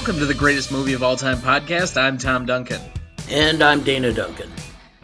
Welcome to the greatest movie of all time podcast. I'm Tom Duncan. And I'm Dana Duncan.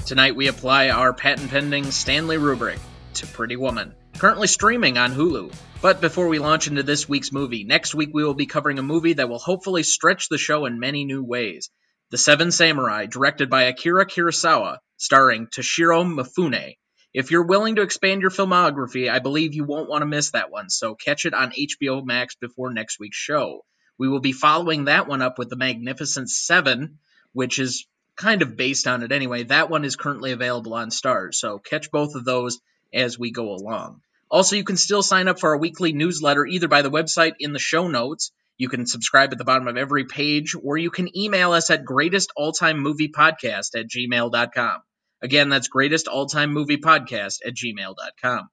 Tonight we apply our patent pending Stanley rubric to Pretty Woman, currently streaming on Hulu. But before we launch into this week's movie, next week we will be covering a movie that will hopefully stretch the show in many new ways. The Seven Samurai, directed by Akira Kurosawa, starring Toshiro Mifune. If you're willing to expand your filmography, I believe you won't want to miss that one, so catch it on HBO Max before next week's show. We will be following that one up with The Magnificent Seven, which is kind of based on it anyway. That one is currently available on Starz, so catch both of those as we go along. Also, you can still sign up for our weekly newsletter either by the website in the show notes. You can subscribe at the bottom of every page, or you can email us at greatestalltimemoviepodcast at gmail.com. Again, that's greatestalltimemoviepodcast at gmail.com.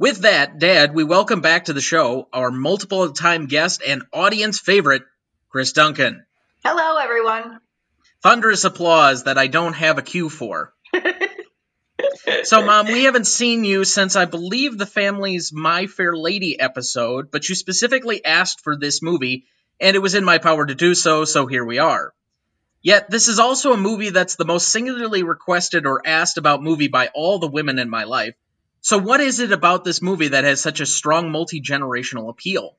With that, Dad, we welcome back to the show our multiple time guest and audience favorite, Chris Duncan. Hello, everyone. Thunderous applause that I don't have a cue for. so, Mom, we haven't seen you since I believe the family's My Fair Lady episode, but you specifically asked for this movie, and it was in my power to do so, so here we are. Yet, this is also a movie that's the most singularly requested or asked about movie by all the women in my life. So, what is it about this movie that has such a strong multi generational appeal?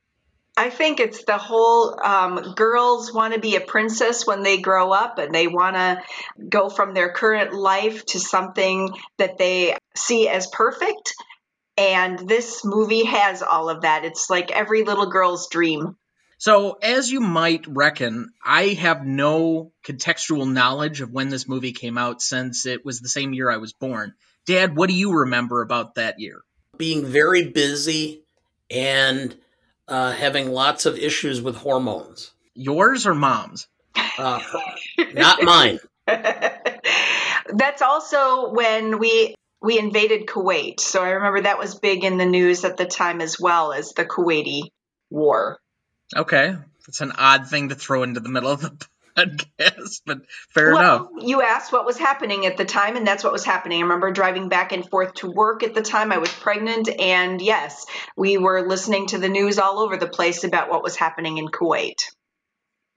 I think it's the whole um, girls want to be a princess when they grow up and they want to go from their current life to something that they see as perfect. And this movie has all of that. It's like every little girl's dream. So, as you might reckon, I have no contextual knowledge of when this movie came out since it was the same year I was born. Dad, what do you remember about that year? Being very busy and uh, having lots of issues with hormones. Yours or mom's? Uh, not mine. That's also when we we invaded Kuwait. So I remember that was big in the news at the time as well as the Kuwaiti war. Okay. It's an odd thing to throw into the middle of the podcast, but fair well, enough. You asked what was happening at the time, and that's what was happening. I remember driving back and forth to work at the time. I was pregnant, and yes, we were listening to the news all over the place about what was happening in Kuwait.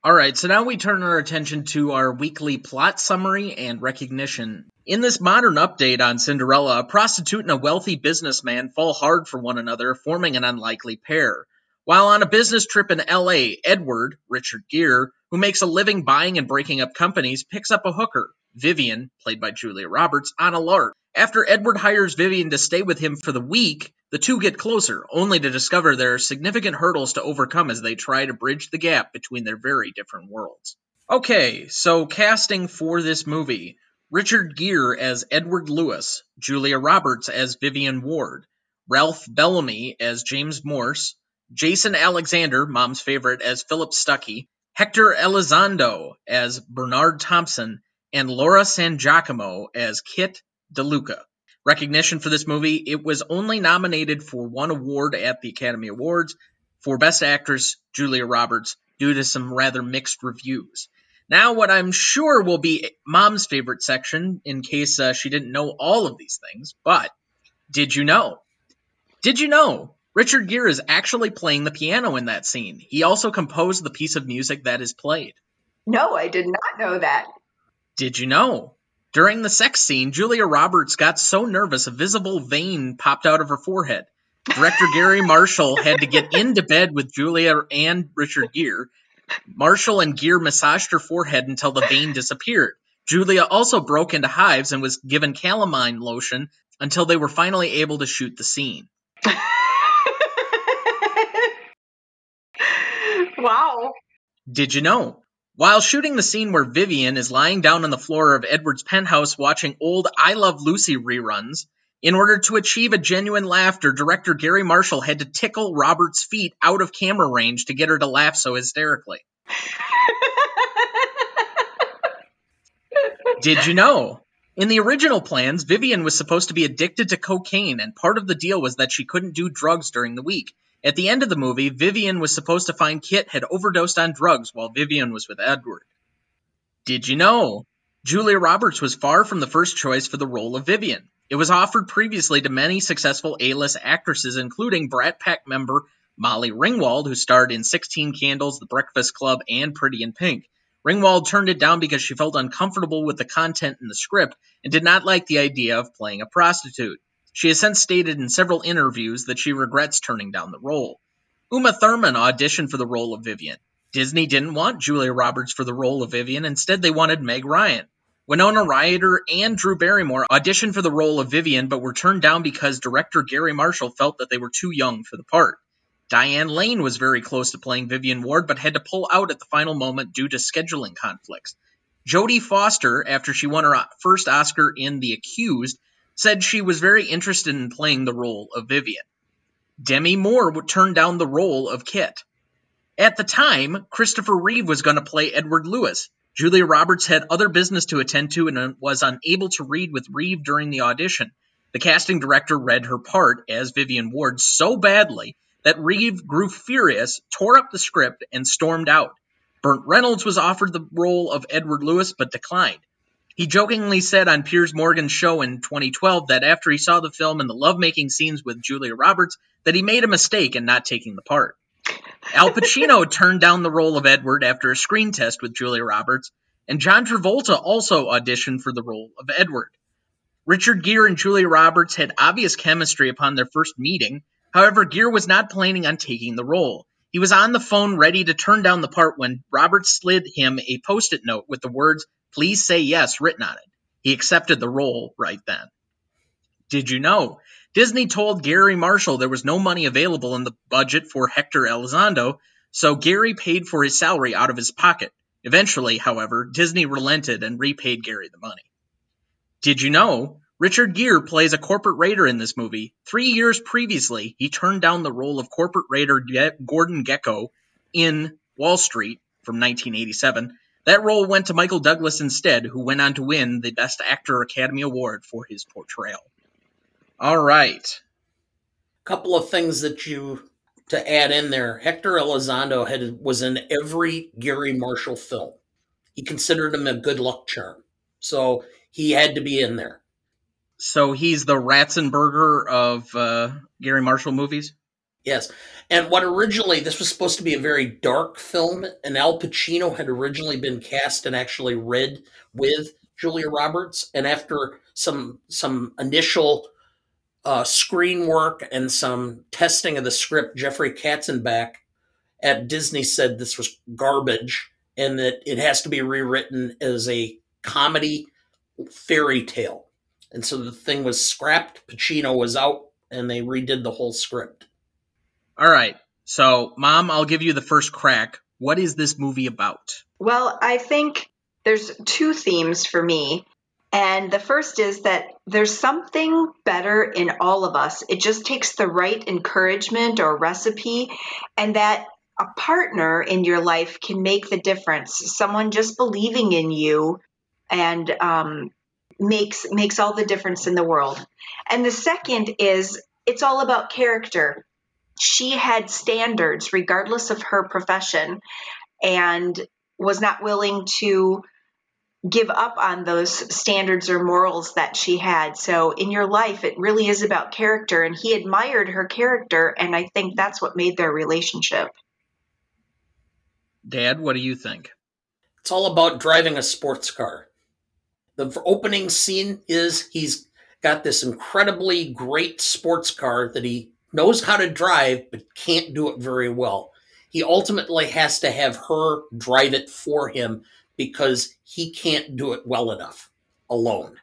All right, so now we turn our attention to our weekly plot summary and recognition. In this modern update on Cinderella, a prostitute and a wealthy businessman fall hard for one another, forming an unlikely pair. While on a business trip in LA, Edward, Richard Gere, who makes a living buying and breaking up companies, picks up a hooker, Vivian, played by Julia Roberts, on a lark. After Edward hires Vivian to stay with him for the week, the two get closer, only to discover there are significant hurdles to overcome as they try to bridge the gap between their very different worlds. Okay, so casting for this movie Richard Gere as Edward Lewis, Julia Roberts as Vivian Ward, Ralph Bellamy as James Morse, Jason Alexander, mom's favorite, as Philip Stuckey, Hector Elizondo as Bernard Thompson, and Laura San Giacomo as Kit DeLuca. Recognition for this movie, it was only nominated for one award at the Academy Awards for Best Actress Julia Roberts due to some rather mixed reviews. Now, what I'm sure will be mom's favorite section, in case uh, she didn't know all of these things, but did you know? Did you know Richard Gere is actually playing the piano in that scene. He also composed the piece of music that is played. No, I did not know that. Did you know? During the sex scene, Julia Roberts got so nervous a visible vein popped out of her forehead. Director Garry Marshall had to get into bed with Julia and Richard Gere. Marshall and Gere massaged her forehead until the vein disappeared. Julia also broke into hives and was given calamine lotion until they were finally able to shoot the scene. Wow. Did you know? While shooting the scene where Vivian is lying down on the floor of Edward's penthouse watching old I Love Lucy reruns, in order to achieve a genuine laughter, director Garry Marshall had to tickle Robert's feet out of camera range to get her to laugh so hysterically. Did you know? In the original plans, Vivian was supposed to be addicted to cocaine, and part of the deal was that she couldn't do drugs during the week. At the end of the movie, Vivian was supposed to find Kit had overdosed on drugs while Vivian was with Edward. Did you know? Julia Roberts was far from the first choice for the role of Vivian. It was offered previously to many successful A list actresses, including Brat Pack member Molly Ringwald, who starred in 16 Candles, The Breakfast Club, and Pretty in Pink. Ringwald turned it down because she felt uncomfortable with the content in the script and did not like the idea of playing a prostitute. She has since stated in several interviews that she regrets turning down the role. Uma Thurman auditioned for the role of Vivian. Disney didn't want Julia Roberts for the role of Vivian, instead, they wanted Meg Ryan. Winona Ryder and Drew Barrymore auditioned for the role of Vivian but were turned down because director Garry Marshall felt that they were too young for the part. Diane Lane was very close to playing Vivian Ward but had to pull out at the final moment due to scheduling conflicts. Jodie Foster, after she won her uh, first Oscar in The Accused, said she was very interested in playing the role of Vivian. Demi Moore would turn down the role of Kit. At the time, Christopher Reeve was going to play Edward Lewis, Julia Roberts had other business to attend to and was unable to read with Reeve during the audition. The casting director read her part as Vivian Ward so badly that Reeve grew furious, tore up the script, and stormed out. Burt Reynolds was offered the role of Edward Lewis but declined. He jokingly said on Piers Morgan's show in 2012 that after he saw the film and the lovemaking scenes with Julia Roberts, that he made a mistake in not taking the part. Al Pacino turned down the role of Edward after a screen test with Julia Roberts, and John Travolta also auditioned for the role of Edward. Richard Gere and Julia Roberts had obvious chemistry upon their first meeting. However, Gere was not planning on taking the role. He was on the phone ready to turn down the part when Roberts slid him a post it note with the words, Please say yes, written on it. He accepted the role right then. Did you know Disney told Garry Marshall there was no money available in the budget for Hector Elizondo, so Garry paid for his salary out of his pocket. Eventually, however, Disney relented and repaid Garry the money. Did you know Richard Gere plays a corporate raider in this movie? Three years previously, he turned down the role of corporate raider Gordon Gekko in Wall Street from 1987. That role went to Michael Douglas instead, who went on to win the Best Actor Academy Award for his portrayal. All right. a Couple of things that you to add in there. Hector Elizondo had was in every Garry Marshall film. He considered him a good luck charm, so he had to be in there. So he's the Ratzenberger of uh, Garry Marshall movies. Yes, and what originally this was supposed to be a very dark film, and Al Pacino had originally been cast and actually read with Julia Roberts, and after some some initial uh, screen work and some testing of the script, Jeffrey Katzenberg at Disney said this was garbage and that it has to be rewritten as a comedy fairy tale. And so the thing was scrapped. Pacino was out and they redid the whole script. All right. So, Mom, I'll give you the first crack. What is this movie about? Well, I think there's two themes for me. And the first is that there's something better in all of us. It just takes the right encouragement or recipe, and that a partner in your life can make the difference. Someone just believing in you and um, makes makes all the difference in the world. And the second is it's all about character. She had standards regardless of her profession, and was not willing to give up on those standards or morals that she had. So in your life, it really is about character. And he admired her character. And I think that's what made their relationship. Dad, what do you think? It's all about driving a sports car. The opening scene is he's got this incredibly great sports car that he knows how to drive, but can't do it very well. He ultimately has to have her drive it for him because he can't do it well enough alone.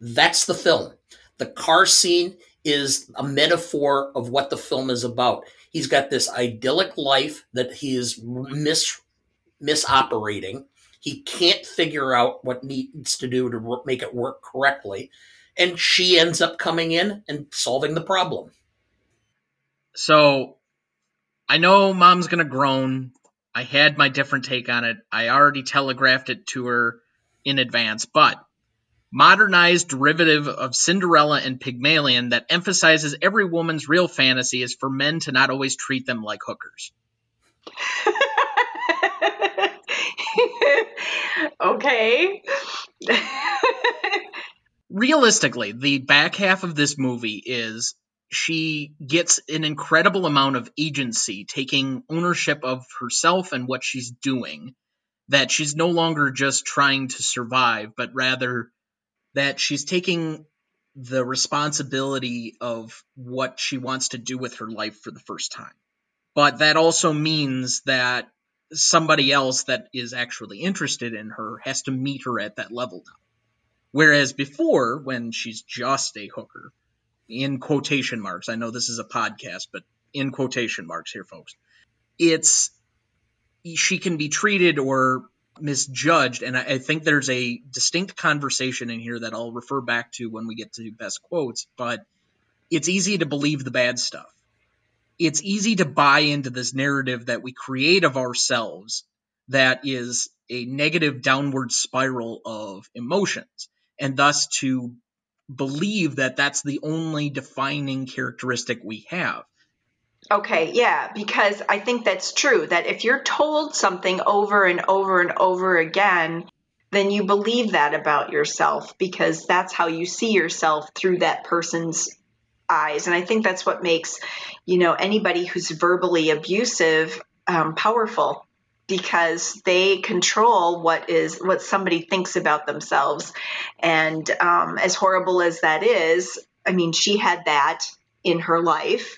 That's the film. The car scene is a metaphor of what the film is about. He's got this idyllic life that he is mis misoperating. He can't figure out what needs to do to make it work correctly, and she ends up coming in and solving the problem. So, I know mom's gonna groan I had my different take on it. I already telegraphed it to her in advance, but modernized derivative of Cinderella and Pygmalion that emphasizes every woman's real fantasy is for men to not always treat them like hookers. okay. Realistically, the back half of this movie is she gets an incredible amount of agency, taking ownership of herself and what she's doing. That she's no longer just trying to survive, but rather that she's taking the responsibility of what she wants to do with her life for the first time. But that also means that somebody else that is actually interested in her has to meet her at that level now. Whereas before, when she's just a hooker, in quotation marks, I know this is a podcast, but in quotation marks here, folks, it's she can be treated or misjudged. And I, I think there's a distinct conversation in here that I'll refer back to when we get to best quotes, but it's easy to believe the bad stuff. It's easy to buy into this narrative that we create of ourselves that is a negative downward spiral of emotions and thus to believe that that's the only defining characteristic we have. Okay, yeah, because I think that's true that if you're told something over and over and over again, then you believe that about yourself because that's how you see yourself through that person's eyes. And I think that's what makes, you know, anybody who's verbally abusive um, powerful because they control what is what somebody thinks about themselves. And um, as horrible as that is i mean she had that in her life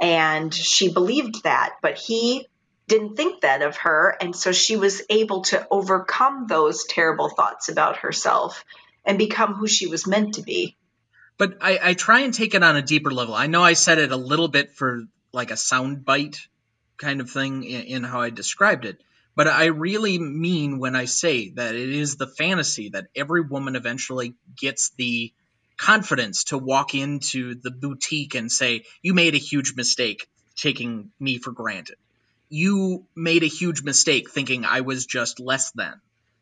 and she believed that but he didn't think that of her. And so she was able to overcome those terrible thoughts about herself and become who she was meant to be. But I, I try and take it on a deeper level. I know i said it a little bit for like a sound bite kind of thing in, in how i described it but I really mean when I say that it is the fantasy that every woman eventually gets the confidence to walk into the boutique and say, You made a huge mistake taking me for granted. You made a huge mistake thinking I was just less than.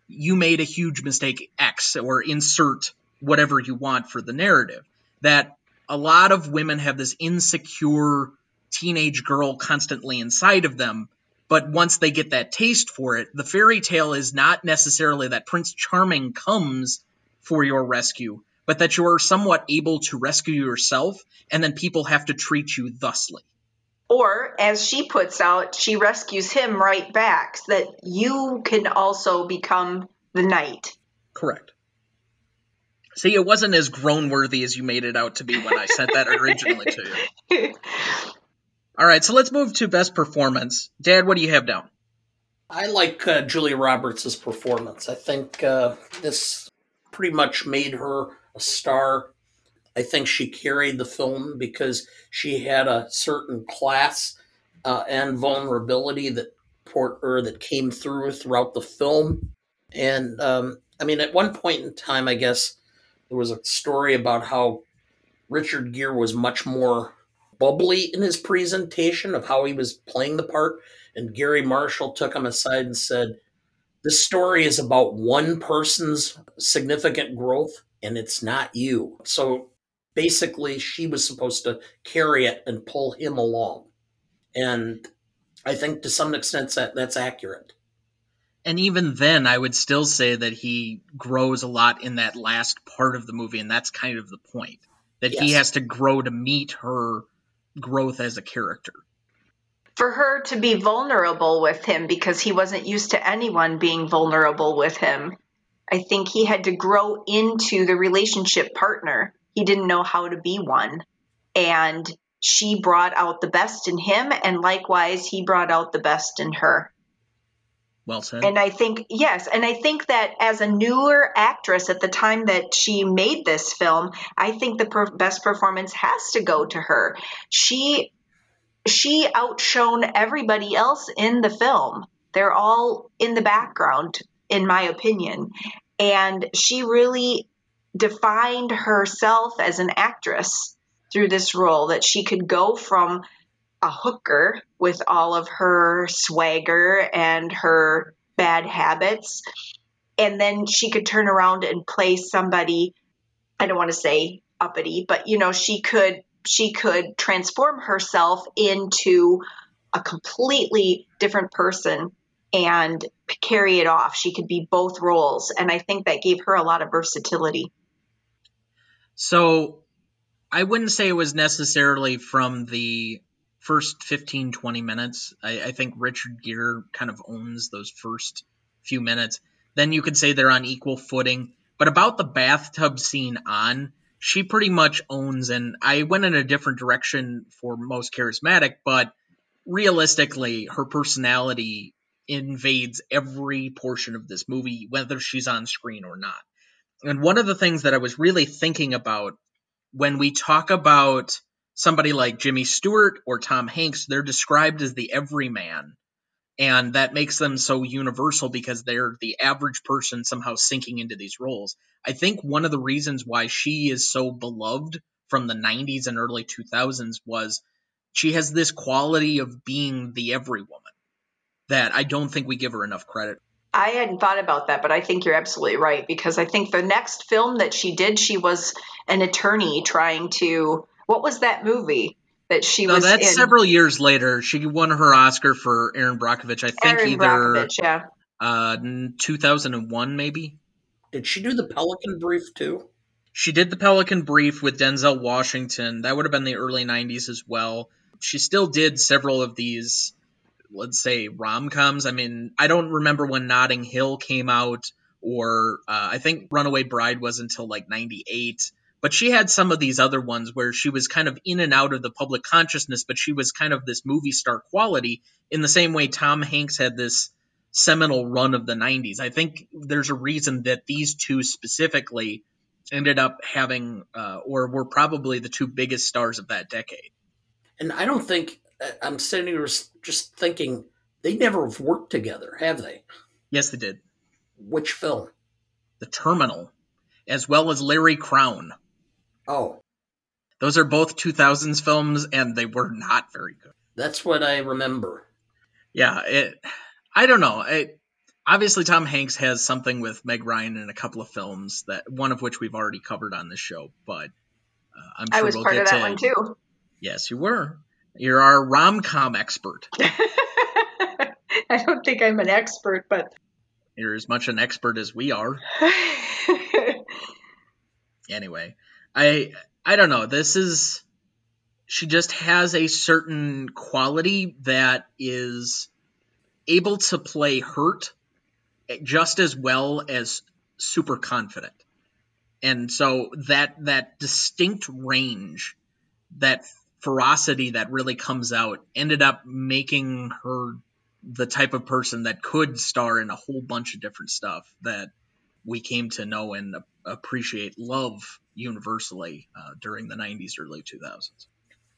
You made a huge mistake X or insert whatever you want for the narrative. That a lot of women have this insecure teenage girl constantly inside of them but once they get that taste for it, the fairy tale is not necessarily that Prince Charming comes for your rescue, but that you're somewhat able to rescue yourself, and then people have to treat you thusly. Or, as she puts out, she rescues him right back, so that you can also become the knight. Correct. See, it wasn't as groan worthy as you made it out to be when I said that originally to you. All right, so let's move to best performance. Dad, what do you have down? I like uh, Julia Roberts' performance. I think uh, this pretty much made her a star. I think she carried the film because she had a certain class uh, and vulnerability that port or that came through throughout the film. And um, I mean, at one point in time, I guess there was a story about how Richard Gere was much more bubbly in his presentation of how he was playing the part. And Garry Marshall took him aside and said, This story is about one person's significant growth, and it's not you. So basically, she was supposed to carry it and pull him along. And I think to some extent that that's accurate. And even then, I would still say that he grows a lot in that last part of the movie, and that's kind of the point. That yes. he has to grow to meet her growth as a character. For her to be vulnerable with him because he wasn't used to anyone being vulnerable with him. I think he had to grow into the relationship partner. He didn't know how to be one. And she brought out the best in him, and likewise, he brought out the best in her. Well said. And I think, yes, and I think that as a newer actress at the time that she made this film, I think the per- best performance has to go to her. She she outshone everybody else in the film. They're all in the background, in my opinion. And she really defined herself as an actress through this role that she could go from a hooker with all of her swagger and her bad habits. And then she could turn around and play somebody, I don't want to say uppity, but you know, she could she could transform herself into a completely different person and carry it off. She could be both roles. And I think that gave her a lot of versatility. So I wouldn't say it was necessarily from the first 15, 20 minutes. I, I think Richard Gere kind of owns those first few minutes. Then you could say they're on equal footing. But about the bathtub scene on, she pretty much owns, and I went in a different direction for most charismatic, but realistically, her personality invades every portion of this movie, whether she's on screen or not. And one of the things that I was really thinking about when we talk about somebody like Jimmy Stewart or Tom Hanks, they're described as the everyman. And that makes them so universal because they're the average person somehow sinking into these roles. I think one of the reasons why she is so beloved from the 90s and early 2000s was she has this quality of being the every woman that I don't think we give her enough credit. I hadn't thought about that, but I think you're absolutely right because I think the next film that she did, she was an attorney trying to. What was that movie that she was? no, was that's in? several years later. She won her Oscar for Erin Brockovich. I think Erin either Brockovich, yeah. uh, 2001, maybe. Did she do the Pelican Brief too? She did the Pelican Brief with Denzel Washington. That would have been the early 90s as well. She still did several of these, let's say, rom coms. I mean, I don't remember when Notting Hill came out, or uh, I think Runaway Bride was until like 98. But she had some of these other ones where she was kind of in and out of the public consciousness, but she was kind of this movie star quality in the same way Tom Hanks had this seminal run of the 90s. I think there's a reason that these two specifically ended up having, uh, or were probably the two biggest stars of that decade. And I don't think I'm sitting here just thinking they never have worked together, have they? Yes, they did. Which film? The Terminal, as well as Larry Crowne. Oh, those are both 2000s films, and they were not very good. That's what I remember. Yeah, it. I don't know. It, obviously, Tom Hanks has something with Meg Ryan in a couple of films that one of which we've already covered on this show, but uh, I'm sure I was we'll part get of that to, one too. Yes, you were. You're our rom com expert. I don't think I'm an expert, but You're as much an expert as we are. Anyway, I I don't know. This is she just has a certain quality that is able to play hurt just as well as super confident. And so that that distinct range, that ferocity that really comes out ended up making her the type of person that could star in a whole bunch of different stuff that we came to know and appreciate, love universally uh, during the 90s, early 2000s.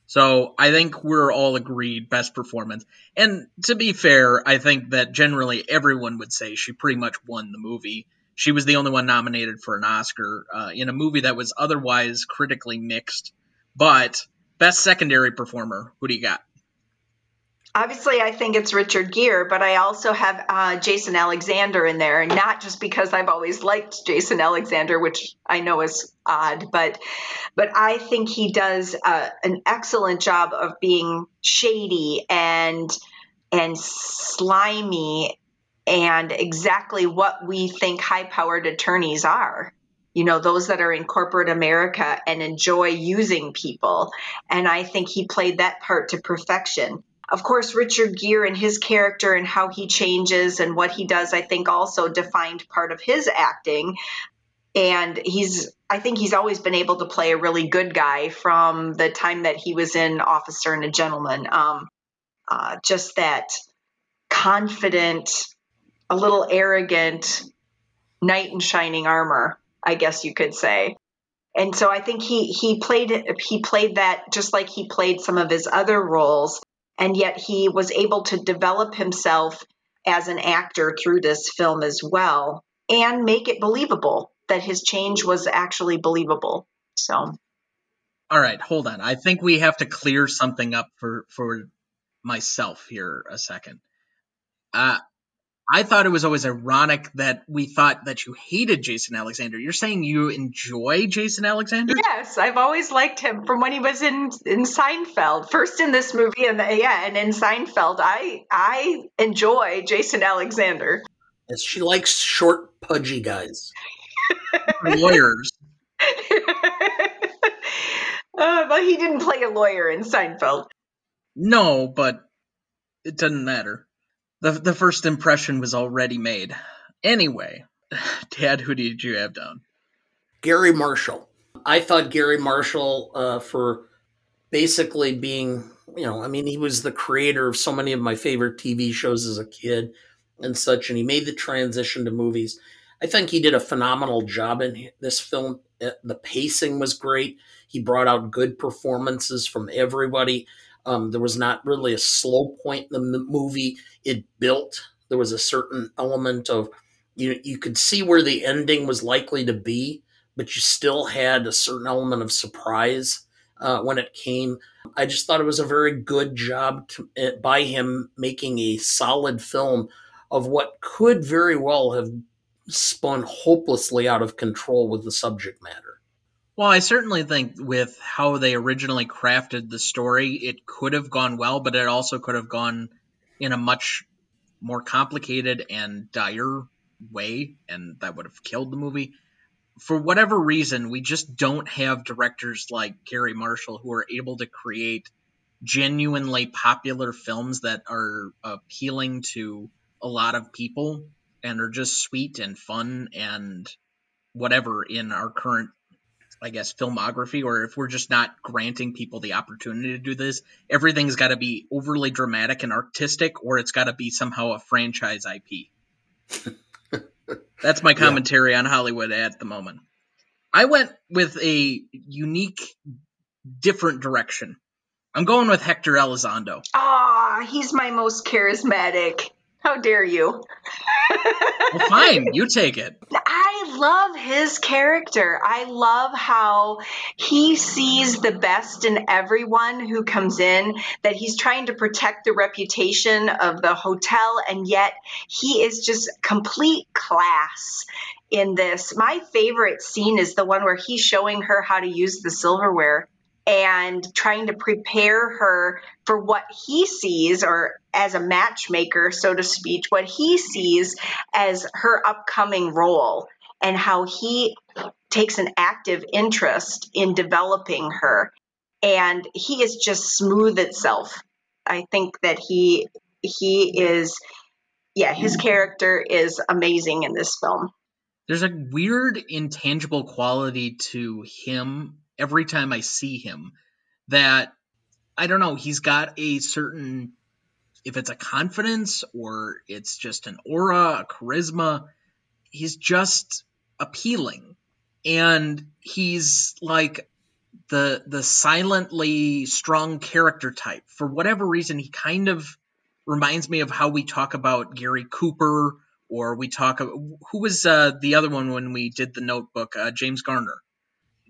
So I think we're all agreed best performance. And to be fair, I think that generally everyone would say she pretty much won the movie. She was the only one nominated for an Oscar uh, in a movie that was otherwise critically mixed. But best secondary performer, who do you got? Obviously, I think it's Richard Gere, but I also have uh, Jason Alexander in there, and not just because I've always liked Jason Alexander, which I know is odd, but but I think he does uh, an excellent job of being shady and and slimy and exactly what we think high-powered attorneys are. You know those that are in corporate america and enjoy using people. And i think he played that part to perfection of course, Richard Gere and his character and how he changes and what he does, I think also defined part of his acting. And he's, I think he's always been able to play a really good guy from the time that he was in Officer and a Gentleman. Um, uh, just that confident, a little arrogant knight in shining armor, I guess you could say. And so I think he he played he played that just like he played some of his other roles and yet he was able to develop himself as an actor through this film as well and make it believable that his change was actually believable. So. All right hold on. I think we have to clear something up for for myself here a second. Uh I thought it was always ironic that we thought that you hated Jason Alexander. You're saying you enjoy Jason Alexander? Yes, I've always liked him from when he was in in Seinfeld. First in this movie, and yeah, and in Seinfeld, I I enjoy Jason Alexander. Yes, she likes short, pudgy guys. Lawyers. Uh, but he didn't play a lawyer in Seinfeld. No, but it doesn't matter. The the first impression was already made. Anyway, Dad, who did you have down? Garry Marshall. I thought Garry Marshall uh, for basically being, you know, I mean, he was the creator of so many of my favorite TV shows as a kid and such, and he made the transition to movies. I think he did a phenomenal job in this film. Uh, the pacing was great. He brought out good performances from everybody. Um, there was not really a slow point in the movie. It built. There was a certain element of you. You could see where the ending was likely to be, but you still had a certain element of surprise uh, when it came. I just thought it was a very good job to, uh, by him making a solid film of what could very well have spun hopelessly out of control with the subject matter. Well, I certainly think with how they originally crafted the story, it could have gone well, but it also could have gone in a much more complicated and dire way, and that would have killed the movie. For whatever reason, we just don't have directors like Garry Marshall who are able to create genuinely popular films that are appealing to a lot of people and are just sweet and fun and whatever in our current I guess filmography or if we're just not granting people the opportunity to do this, everything's got to be overly dramatic and artistic or it's got to be somehow a franchise IP. That's my commentary yeah. on Hollywood at the moment. I went with a unique different direction. I'm going with Hector Elizondo. Ah, he's my most charismatic. How dare you? well, fine, you take it. Love his character. I love how he sees the best in everyone who comes in, that he's trying to protect the reputation of the hotel, and yet he is just complete class in this. My favorite scene is the one where he's showing her how to use the silverware and trying to prepare her for what he sees or as a matchmaker so to speak what he sees as her upcoming role and how he takes an active interest in developing her. And he is just smooth itself. I think that he he is yeah his mm-hmm. character is amazing in this film. There's a weird intangible quality to him every time I see him that I don't know, he's got a certain if it's a confidence or it's just an aura, a charisma, he's just appealing. And he's like the the silently strong character type. For whatever reason, he kind of reminds me of how we talk about Gary Cooper or we talk about who was uh, the other one when we did the notebook uh, james garner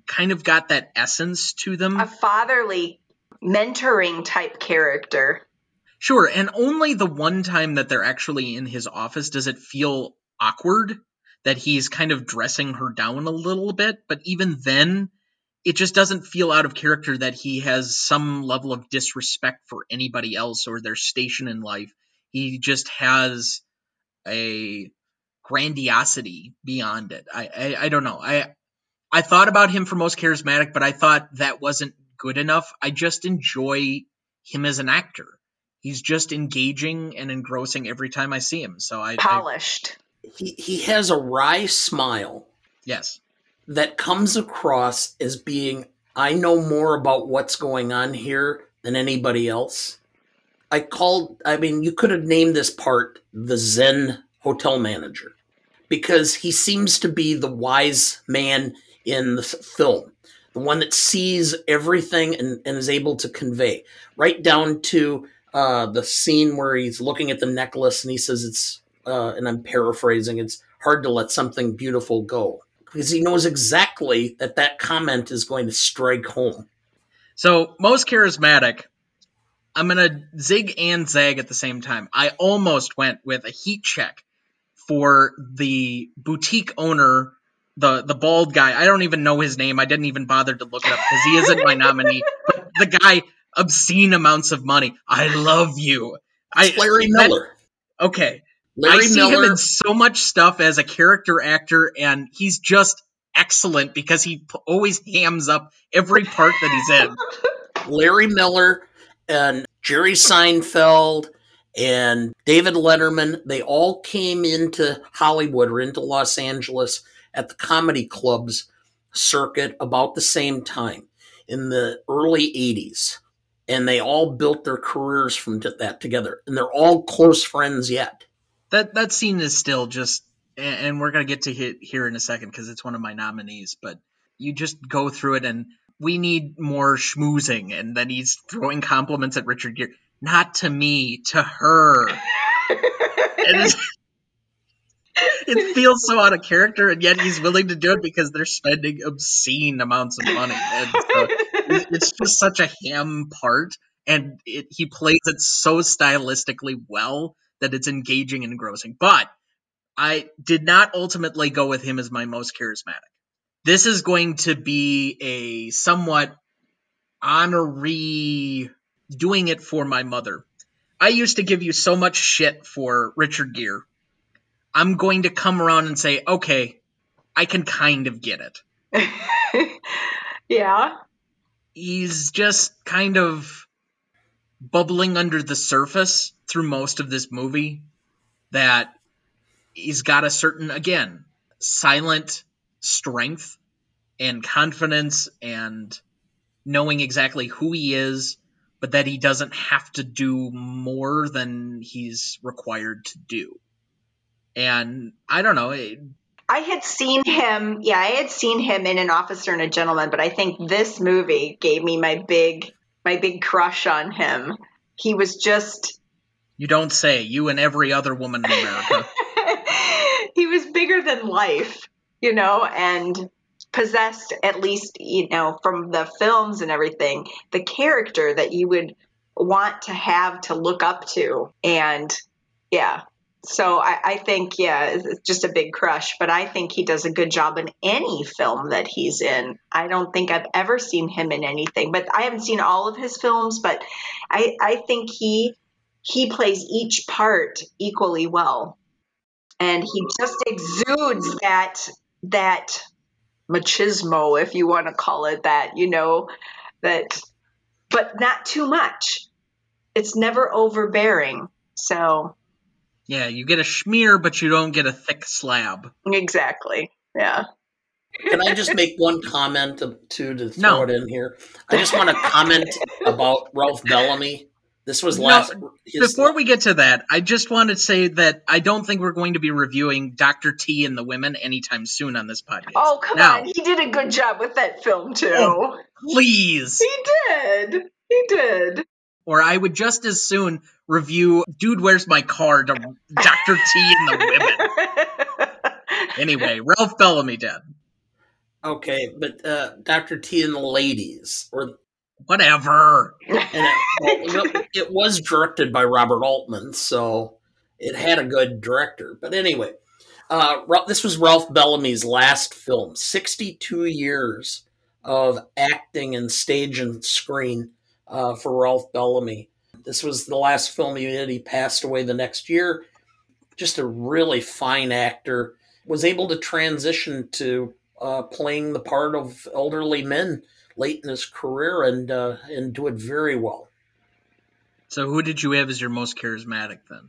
kind of got that essence to them. A fatherly mentoring type character. Sure, and only the one time that they're actually in his office does it feel awkward that he's kind of dressing her down a little bit, but even then it just doesn't feel out of character that he has some level of disrespect for anybody else or their station in life. He just has a grandiosity beyond it. I, I, I don't know. I I thought about him for most charismatic, but I thought that wasn't good enough. I just enjoy him as an actor. He's just engaging and engrossing every time I see him. So I polished. I, he he has a wry smile. Yes. That comes across as being I know more about what's going on here than anybody else. I called I mean you could have named this part the Zen hotel manager because he seems to be the wise man in the film, the one that sees everything and, and is able to convey, right down to uh, the scene where he's looking at the necklace and he says it's, uh, and I'm paraphrasing, it's hard to let something beautiful go because he knows exactly that that comment is going to strike home. So, most charismatic, I'm going to zig and zag at the same time. I almost went with a heat check for the boutique owner the the bald guy. I don't even know his name. I didn't even bother to look it up because he isn't my nominee. But the guy, obscene amounts of money. I love you. I, Larry Miller. That, okay. Larry I see Miller. him in so much stuff as a character actor, and he's just excellent because he p- always hams up every part that he's in. Larry Miller and Jerry Seinfeld and David Letterman, they all came into Hollywood or into Los Angeles at the comedy clubs circuit about the same time in the early 80s. And they all built their careers from that together. And they're all close friends yet. That that scene is still just, and we're gonna get to hit here in a second because it's one of my nominees. But you just go through it, and we need more schmoozing, and then he's throwing compliments at Richard Gere. Not to me, to her. It feels so out of character, and yet he's willing to do it because they're spending obscene amounts of money. So it's just such a ham part, and it, he plays it so stylistically well that it's engaging and engrossing. But I did not ultimately go with him as my most charismatic. This is going to be a somewhat honorary doing it for my mother. I used to give you so much shit for Richard Gere. I'm going to come around and say, okay, I can kind of get it. yeah. He's just kind of bubbling under the surface through most of this movie that he's got a certain, again, silent strength and confidence and knowing exactly who he is, but that he doesn't have to do more than he's required to do. And I don't know, it, I had seen him, yeah, I had seen him in An Officer and a Gentleman, but I think this movie gave me my big my big crush on him. He was just you don't say, you and every other woman in America. he was bigger than life, you know, and possessed at least, you know, from the films and everything, the character that you would want to have to look up to. And yeah. So I, I think, yeah, it's just a big crush, but I think he does a good job in any film that he's in. I don't think I've ever seen him in anything, but I haven't seen all of his films, but I, I think he he plays each part equally well. And he just exudes that that machismo if you want to call it that you know that but not too much. It's never overbearing. So yeah, you get a schmear, but you don't get a thick slab. exactly yeah Can I just make one comment to, to, to throw No. it in here? I just want to comment about Ralph Bellamy. This was No, last. his- Before we get to that, I just want to say that I don't think we're going to be reviewing Dr. T and the Women anytime soon on this podcast. oh come Now, on he did a good job with that film oh, too Oh. Please. he did he did Or I would just as soon review Dude, Where's My Car to Dr. T and the Women. Anyway, Ralph Bellamy did. okay, but uh, Dr. T and the Ladies, or Whatever. and it, well, it was directed by Robert Altman, so it had a good director. But anyway, uh, this was Ralph Bellamy's last film. Sixty-two years of acting and stage and screen uh, for Ralph Bellamy. This was the last film he did. He passed away the next year. Just a really fine actor. Was able to transition to uh, playing the part of elderly men late in his career and uh, and do it very well. So, who did you have as your most charismatic then?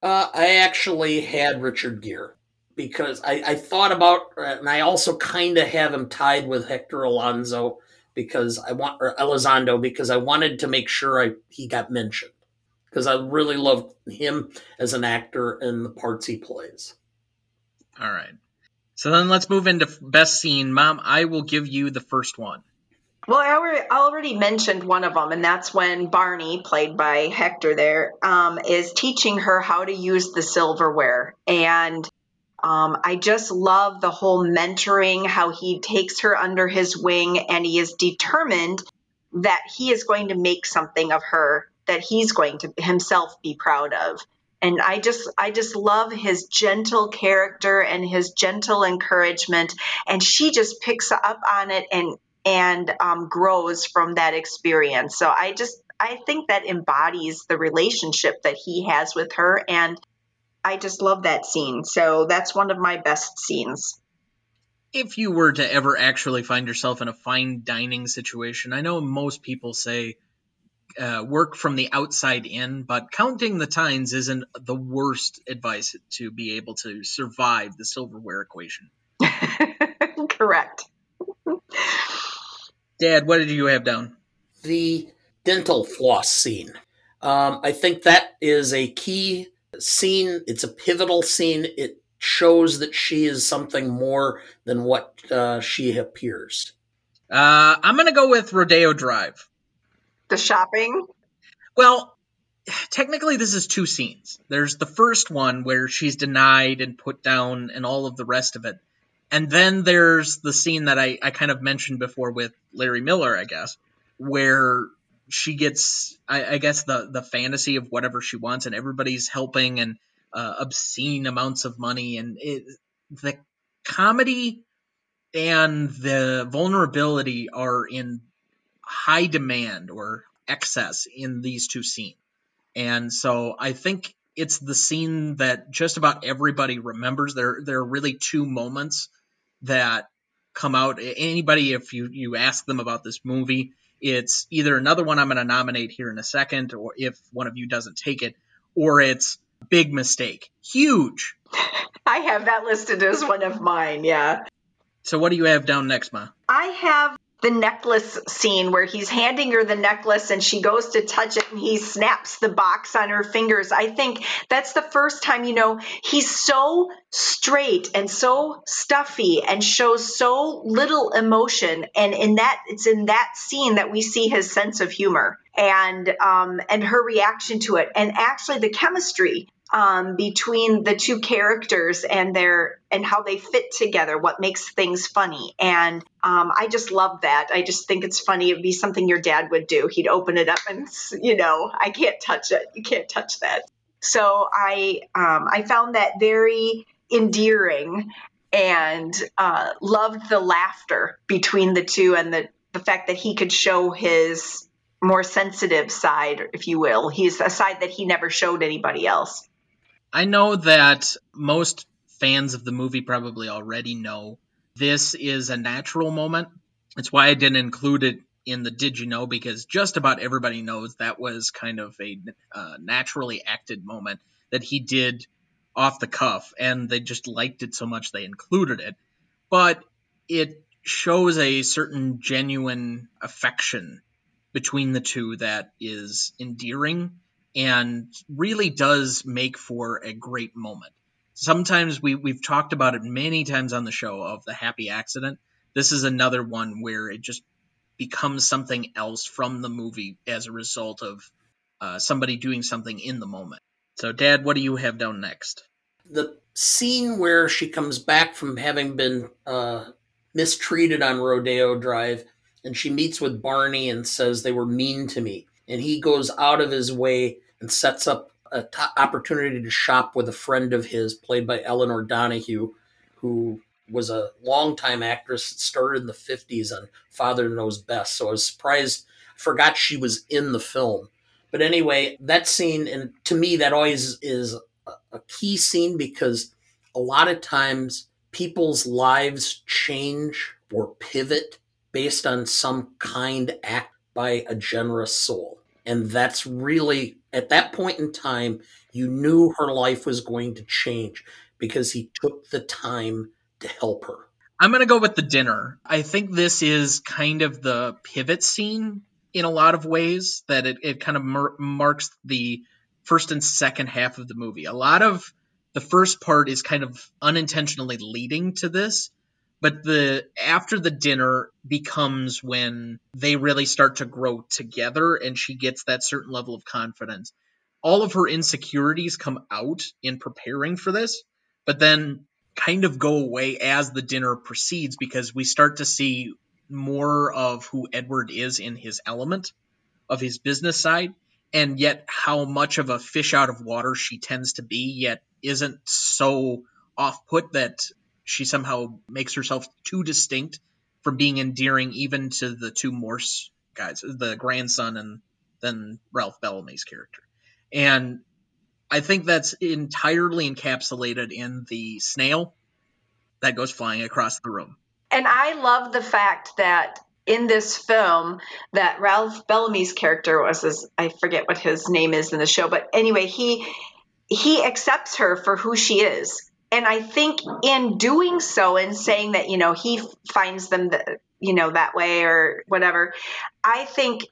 Uh, I actually had Richard Gere because I, I thought about, and I also kind of have him tied with Hector Alonso because I want or Elizondo because I wanted to make sure I he got mentioned because I really love him as an actor and the parts he plays. All right. So then let's move into best scene. Mom, I will give you the first one. Well, I already, I already mentioned one of them, and that's when Barney, played by Hector, there um, is teaching her how to use the silverware. And um, I just love the whole mentoring, how he takes her under his wing, and he is determined that he is going to make something of her that he's going to himself be proud of. And I just, I just love his gentle character and his gentle encouragement, and she just picks up on it and and um, grows from that experience. So I just I think that embodies the relationship that he has with her, and I just love that scene. So that's one of my best scenes. if you were to ever actually find yourself in a fine dining situation, I know most people say uh, work from the outside in, but counting the tines isn't the worst advice to be able to survive the silverware equation. Correct. Dad, what did you have down? The dental floss scene. Um, I think that is a key scene. It's a pivotal scene. It shows that she is something more than what uh, she appears. Uh, I'm going to go with Rodeo Drive. The shopping? Well, technically, this is two scenes. There's the first one where she's denied and put down and all of the rest of it. And then there's the scene that I, I kind of mentioned before with Larry Miller, I guess, where she gets, I, I guess, the, the fantasy of whatever she wants, and everybody's helping and uh, obscene amounts of money. And it, the comedy and the vulnerability are in high demand or excess in these two scenes. And so I think it's the scene that just about everybody remembers. There, there are really two moments that come out. Anybody, if you you ask them about this movie, it's either another one I'm going to nominate here in a second, or if one of you doesn't take it, or it's big mistake, huge. I have that listed as one of mine. Yeah. So what do you have down next, Ma? I have the necklace scene where he's handing her the necklace and she goes to touch it and he snaps the box on her fingers. I think that's the first time, you know, he's so straight and so stuffy and shows so little emotion. And in that, it's in that scene that we see his sense of humor and um, and her reaction to it, and actually the chemistry um, between the two characters and their and how they fit together, what makes things funny. And um, I just love that. I just think it's funny. It'd be something your dad would do. He'd open it up and you know, I can't touch it. You can't touch that. So I um, I found that very endearing and uh, loved the laughter between the two and the the fact that he could show his more sensitive side, if you will. He's a side that he never showed anybody else. I know that most fans of the movie probably already know this is a natural moment. It's why I didn't include it in the Did You Know because just about everybody knows that was kind of a uh, naturally acted moment that he did off the cuff, and they just liked it so much they included it. But it shows a certain genuine affection between the two that is endearing and really does make for a great moment. Sometimes we, we've talked about it many times on the show of the happy accident. This is another one where it just becomes something else from the movie as a result of uh, somebody doing something in the moment. So, Dad, what do you have down next? The scene where she comes back from having been uh, mistreated on Rodeo Drive and she meets with Barney and says they were mean to me. And he goes out of his way and sets up an t- opportunity to shop with a friend of his, played by Elinor Donahue, who was a longtime actress started in the 50s on Father Knows Best. So I was surprised, forgot she was in the film. But anyway, that scene, and to me, that always is a key scene because a lot of times people's lives change or pivot based on some kind act by a generous soul. And that's really, at that point in time, you knew her life was going to change because he took the time to help her. I'm going to go with the dinner. I think this is kind of the pivot scene in a lot of ways that it, it kind of mar- marks the first and second half of the movie. A lot of the first part is kind of unintentionally leading to this, but the after the dinner becomes when they really start to grow together and she gets that certain level of confidence. All of her insecurities come out in preparing for this but then kind of go away as the dinner proceeds because we start to see more of who edward is in his element of his business side and yet how much of a fish out of water she tends to be yet isn't so off put that she somehow makes herself too distinct from being endearing even to the two Morse guys, the grandson and then Ralph Bellamy's character. And I think that's entirely encapsulated in the snail that goes flying across the room. And I love the fact that in this film that Ralph Bellamy's character was his, I forget what his name is in the show, but anyway, he he accepts her for who she is. And I think in doing so and saying that, you know, he finds them the, you know, that way or whatever, I think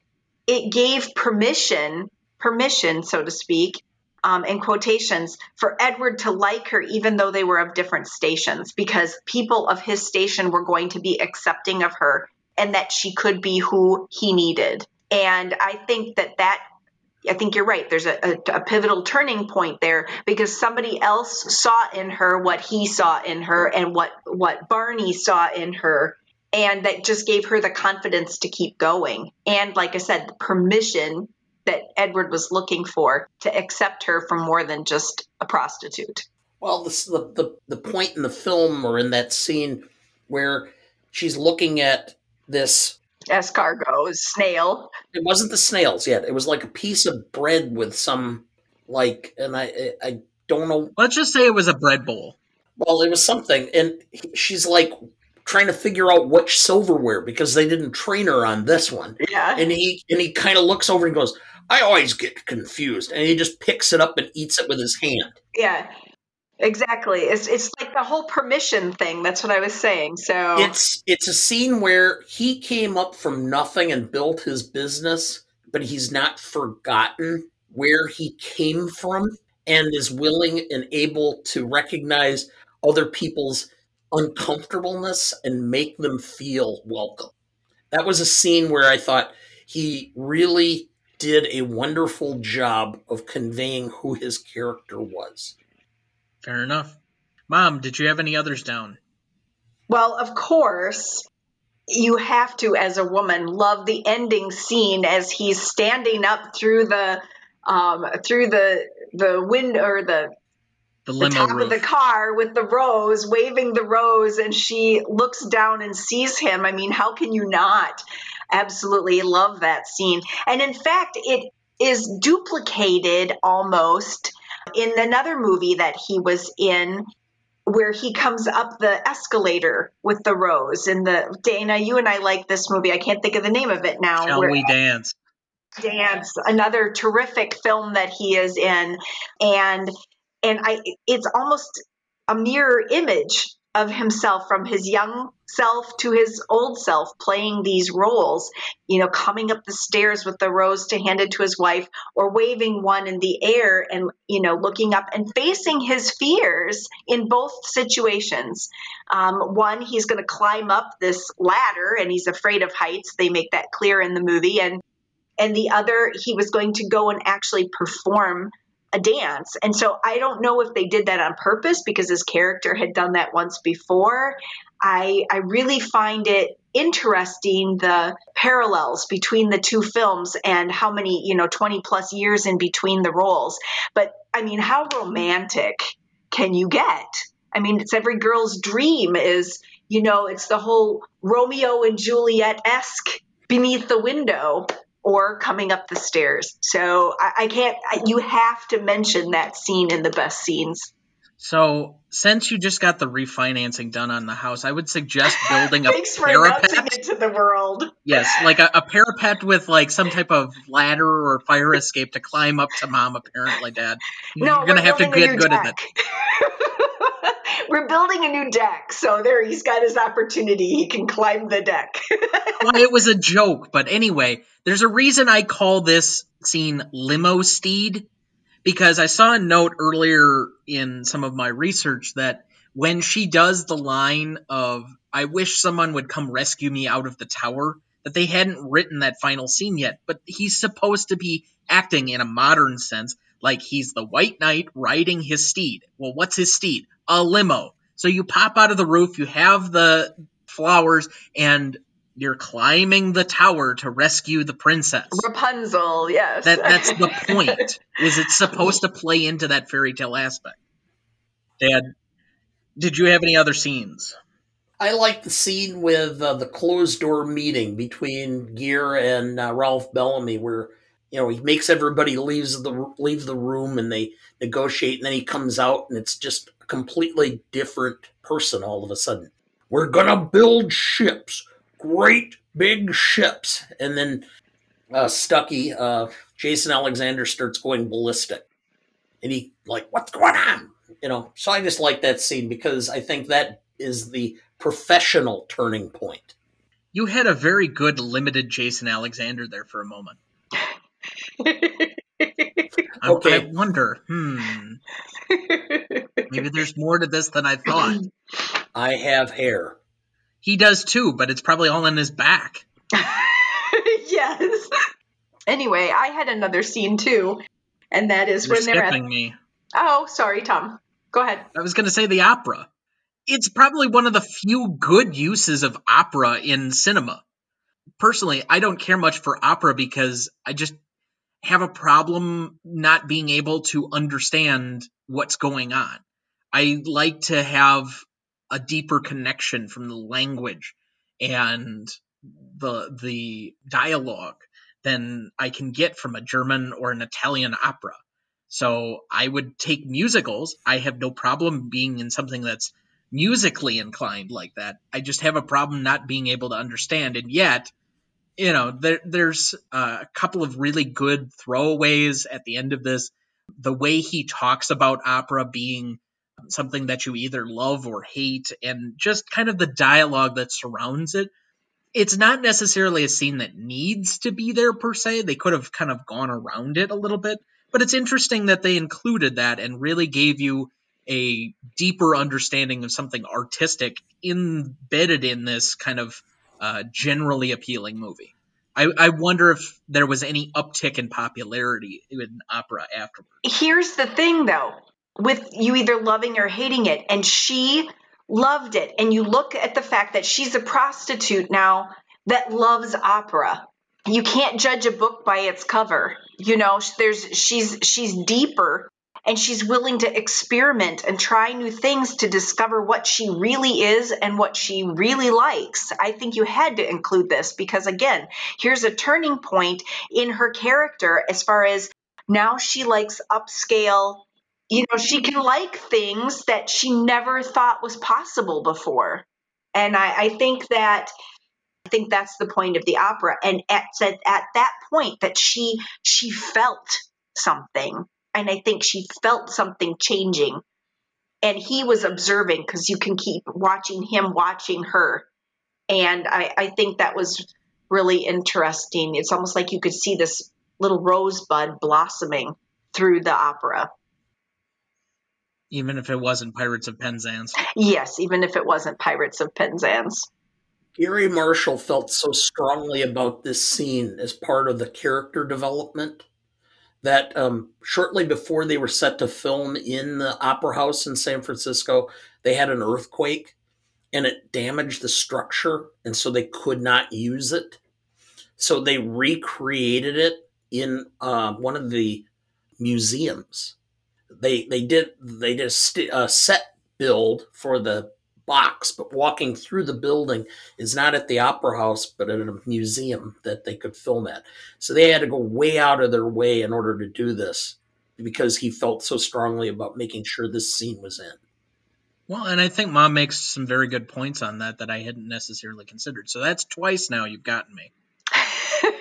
it gave permission, permission, so to speak, um, in quotations, for Edward to like her, even though they were of different stations, because people of his station were going to be accepting of her and that she could be who he needed. And I think that that I think you're right. There's a, a, a, pivotal turning point there because somebody else saw in her what he saw in her and what what Barney saw in her, and that just gave her the confidence to keep going. And like I said, the permission that Edward was looking for to accept her for more than just a prostitute. Well, the the the point in the film or in that scene where she's looking at this escargot snail. It wasn't the snails yet. It was like a mm-hmm. piece of bread with some like, and I I don't know. Let's just say it was a bread bowl. Well, it was something, and she's like trying to figure out which silverware because they didn't train her on this one. Yeah, and he and he kind of looks over and goes, "I always get confused," and he just picks it up and eats it with his hand. Yeah, Exactly. It's it's like the whole permission thing. That's what I was saying. So it's it's a scene where he came up from nothing and built his business, but he's not forgotten where he came from and is willing and able to recognize other people's uncomfortableness and make them feel welcome. That was a scene where I thought he really did a wonderful job of conveying who his character was. Fair enough. Mom, did you have any others down? Well, of course, you have to, as a woman, love the ending scene as he's standing up through the um, through the the window or the the, the top roof. of the car with the rose, waving the rose, and she looks down and sees him. I mean, how can you not? Absolutely love that scene. And in fact, it is duplicated almost in another movie that he was in where he comes up the escalator with the rose. And the Dana you and I like this movie. I can't think of the name of it now. Shall we dance. Dance another terrific film that he is in. And and I it's almost a mirror image of himself from his young self to his old self playing these roles you know coming up the stairs with the rose to hand it to his wife or waving one in the air and you know looking up and facing his fears in both situations. Um, one he's going to climb up this ladder and he's afraid of heights. They make that clear in the movie. And and the other he was going to go and actually perform a dance. And so I don't know if they did that on purpose because his character had done that once before. I I really find it interesting the parallels between the two films and how many, you know, 20 plus years in between the roles. But I mean, how romantic can you get? I mean, it's every girl's dream is, you know, it's the whole Romeo and Juliet esque beneath the window or coming up the stairs. So I, I can't, I, you have to mention that scene in the best scenes. So, since you just got the refinancing done on the house, I would suggest building a Thanks for parapet into the world. Yes, like a, a, parapet with like some type of ladder or fire escape to climb up to mom. Apparently, Dad, no, you're gonna have to get good deck. at it. we're building a new deck, so there he's got his opportunity. He can climb the deck. well, it was a joke, but anyway, there's a reason I call this scene limo steed because I saw a note earlier in some of my research that when she does the line of I wish someone would come rescue me out of the tower that they hadn't written that final scene yet but he's supposed to be acting in a modern sense like he's the white knight riding his steed well what's his steed a limo so you pop out of the roof you have the flowers and you're climbing the tower to rescue the princess. Rapunzel, yes. That that's the point. is it's supposed to play into that fairy tale aspect. Dad, did you have any other scenes? I like the scene with uh, the closed door meeting between Gere and uh, Ralph Bellamy, where you know he makes everybody leaves the leave the room and they negotiate, and then he comes out and it's just a completely different person all of a sudden we're gonna build ships, great big ships, and then uh, Stuckey, uh, Jason Alexander starts going ballistic, and he like, what's going on? You know. So I just like that scene because I think that is the professional turning point. You had a very good limited Jason Alexander there for a moment. I, Okay. I wonder, hmm, maybe there's more to this than I thought. I have hair. He does too, but it's probably all in his back. yes. Anyway, I had another scene too, and that is You're when they're skipping at. me. Oh, sorry, Tom. Go ahead. I was going to say the opera. It's probably one of the few good uses of opera in cinema. Personally, I don't care much for opera because I just have a problem not being able to understand what's going on. I like to have a deeper connection from the language and the the dialogue than I can get from a German or an Italian opera. So I would take musicals. I have no problem being in something that's musically inclined like that. I just have a problem not being able to understand. And yet, you know, there, there's a couple of really good throwaways at the end of this. The way he talks about opera being something that you either love or hate, and just kind of the dialogue that surrounds it. It's not necessarily a scene that needs to be there per se. They could have kind of gone around it a little bit, but it's interesting that they included that and really gave you a deeper understanding of something artistic embedded in this kind of uh, generally appealing movie. I, I wonder if there was any uptick in popularity in opera afterward. Here's the thing, though, with you either loving or hating it, and she loved it. And you look at the fact that she's a prostitute now that loves opera. You can't judge a book by its cover. You know, there's she's she's deeper and she's willing to experiment and try new things to discover what she really is and what she really likes. I think you had to include this because again, here's a turning point in her character as far as now she likes upscale. You know she can like things that she never thought was possible before. And i, I think that i think that's the point of the opera. And at, at at that point that she she felt something and i think she felt something changing. And he was observing because you can keep watching him watching her. And I, I think that was really interesting. It's almost like you could see this little rosebud blossoming through the opera. Even if it wasn't Pirates of Penzance. Yes, even if it wasn't Pirates of Penzance. Garry Marshall felt so strongly about this scene as part of the character development that um, shortly before they were set to film in the Opera House in San Francisco, they had an earthquake and it damaged the structure, and so they could not use it. So they recreated it in uh, one of the museums. They they did they did a, st- a set build for the box, but walking through the building is not at the opera house, but at a museum that they could film at. So they had to go way out of their way in order to do this because he felt so strongly about making sure this scene was in. Well, and I think Mom makes some very good points on that that I hadn't necessarily considered. So that's twice now you've gotten me.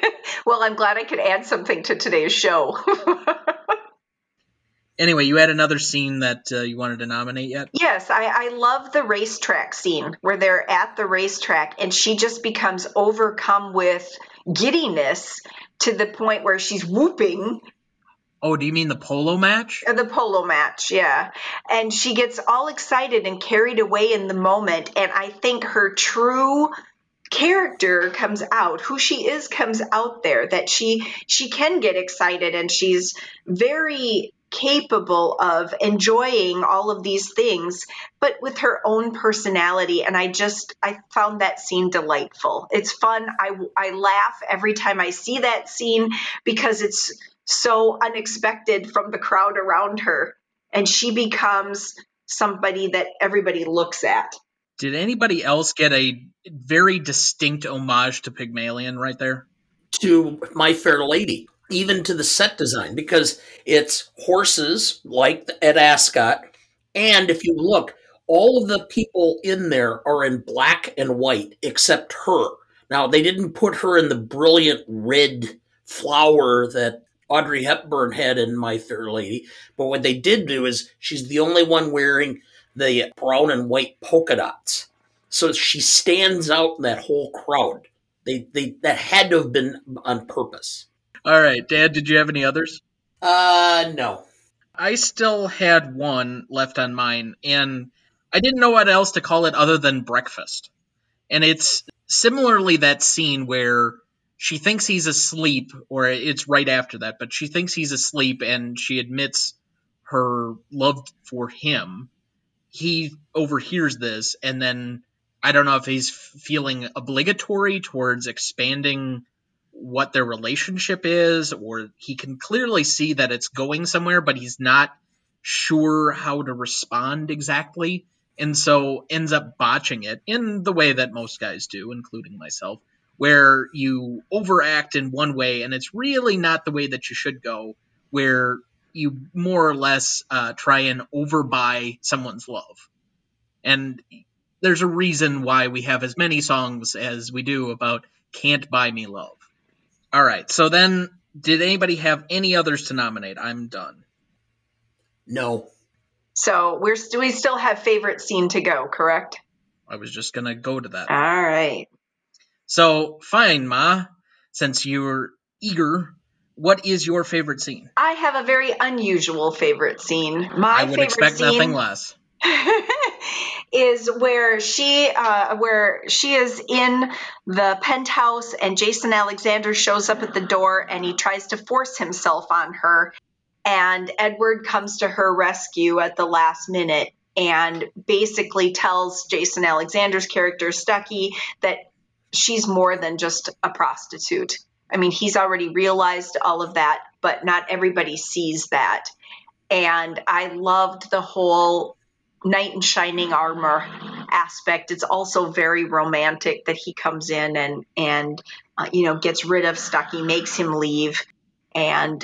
well, I'm glad I could add something to today's show. Anyway, you had another scene that uh, you wanted to nominate yet? yes, I, I love the racetrack scene where they're at the racetrack and she just becomes overcome with giddiness to the point where she's whooping Oh, do you mean the polo match? Uh, the polo match, yeah. And she gets all excited and carried away in the moment. And I think her true character comes out who she is comes out there that she she can get excited and she's very capable of enjoying all of these things but with her own personality. And i just i found that scene delightful. It's fun. I i laugh every time i see that scene because it's so unexpected from the crowd around her. And she becomes somebody that everybody looks at. Did anybody else get a very distinct homage to Pygmalion right there? To My Fair Lady, even to the set design, because it's horses like at Ascot. And if you look, all of the people in there are in black and white except her. Now, they didn't put her in the brilliant red flower that Audrey Hepburn had in My Fair Lady, but what they did do is she's the only one wearing the brown and white polka dots. So she stands out in that whole crowd. They, they that had to have been on purpose. All right, Dad, did you have any others? Uh, no. I still had one left on mine, and I didn't know what else to call it other than breakfast. And it's similarly that scene where she thinks he's asleep, or it's right after that, but she thinks he's asleep and she admits her love for him. He overhears this, and then I don't know if he's feeling obligatory towards expanding what their relationship is, or he can clearly see that it's going somewhere, but he's not sure how to respond exactly. And so ends up botching it in the way that most guys do, including myself, where you overact in one way and it's really not the way that you should go, where you more or less uh, try and overbuy someone's love. And there's a reason why we have as many songs as we do about Can't Buy Me Love. All right. So then, did anybody have any others to nominate? I'm done. No. So we're we still have favorite scene to go, correct? I was just gonna go to that. All right. So fine, Ma. Since you're eager, what is your favorite scene? I have a very unusual favorite scene. My I would favorite expect scene nothing less. is where she uh, where she is in the penthouse and Jason Alexander shows up at the door and he tries to force himself on her and Edward comes to her rescue at the last minute and basically tells Jason Alexander's character Stuckey that she's more than just a prostitute. I mean, he's already realized all of that, but not everybody sees that. And I loved the whole knight in shining armor aspect. It's also very romantic that he comes in and and uh, you know gets rid of Stuckey, makes him leave, and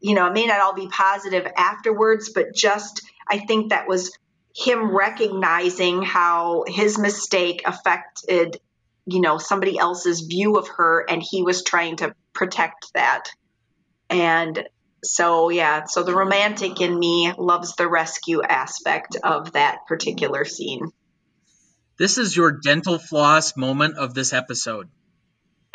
you know it may not all be positive afterwards, but just I think that was him recognizing how his mistake affected you know somebody else's view of her, and he was trying to protect that. And so yeah so the romantic in me loves the rescue aspect of that particular scene This is your dental floss moment of this episode.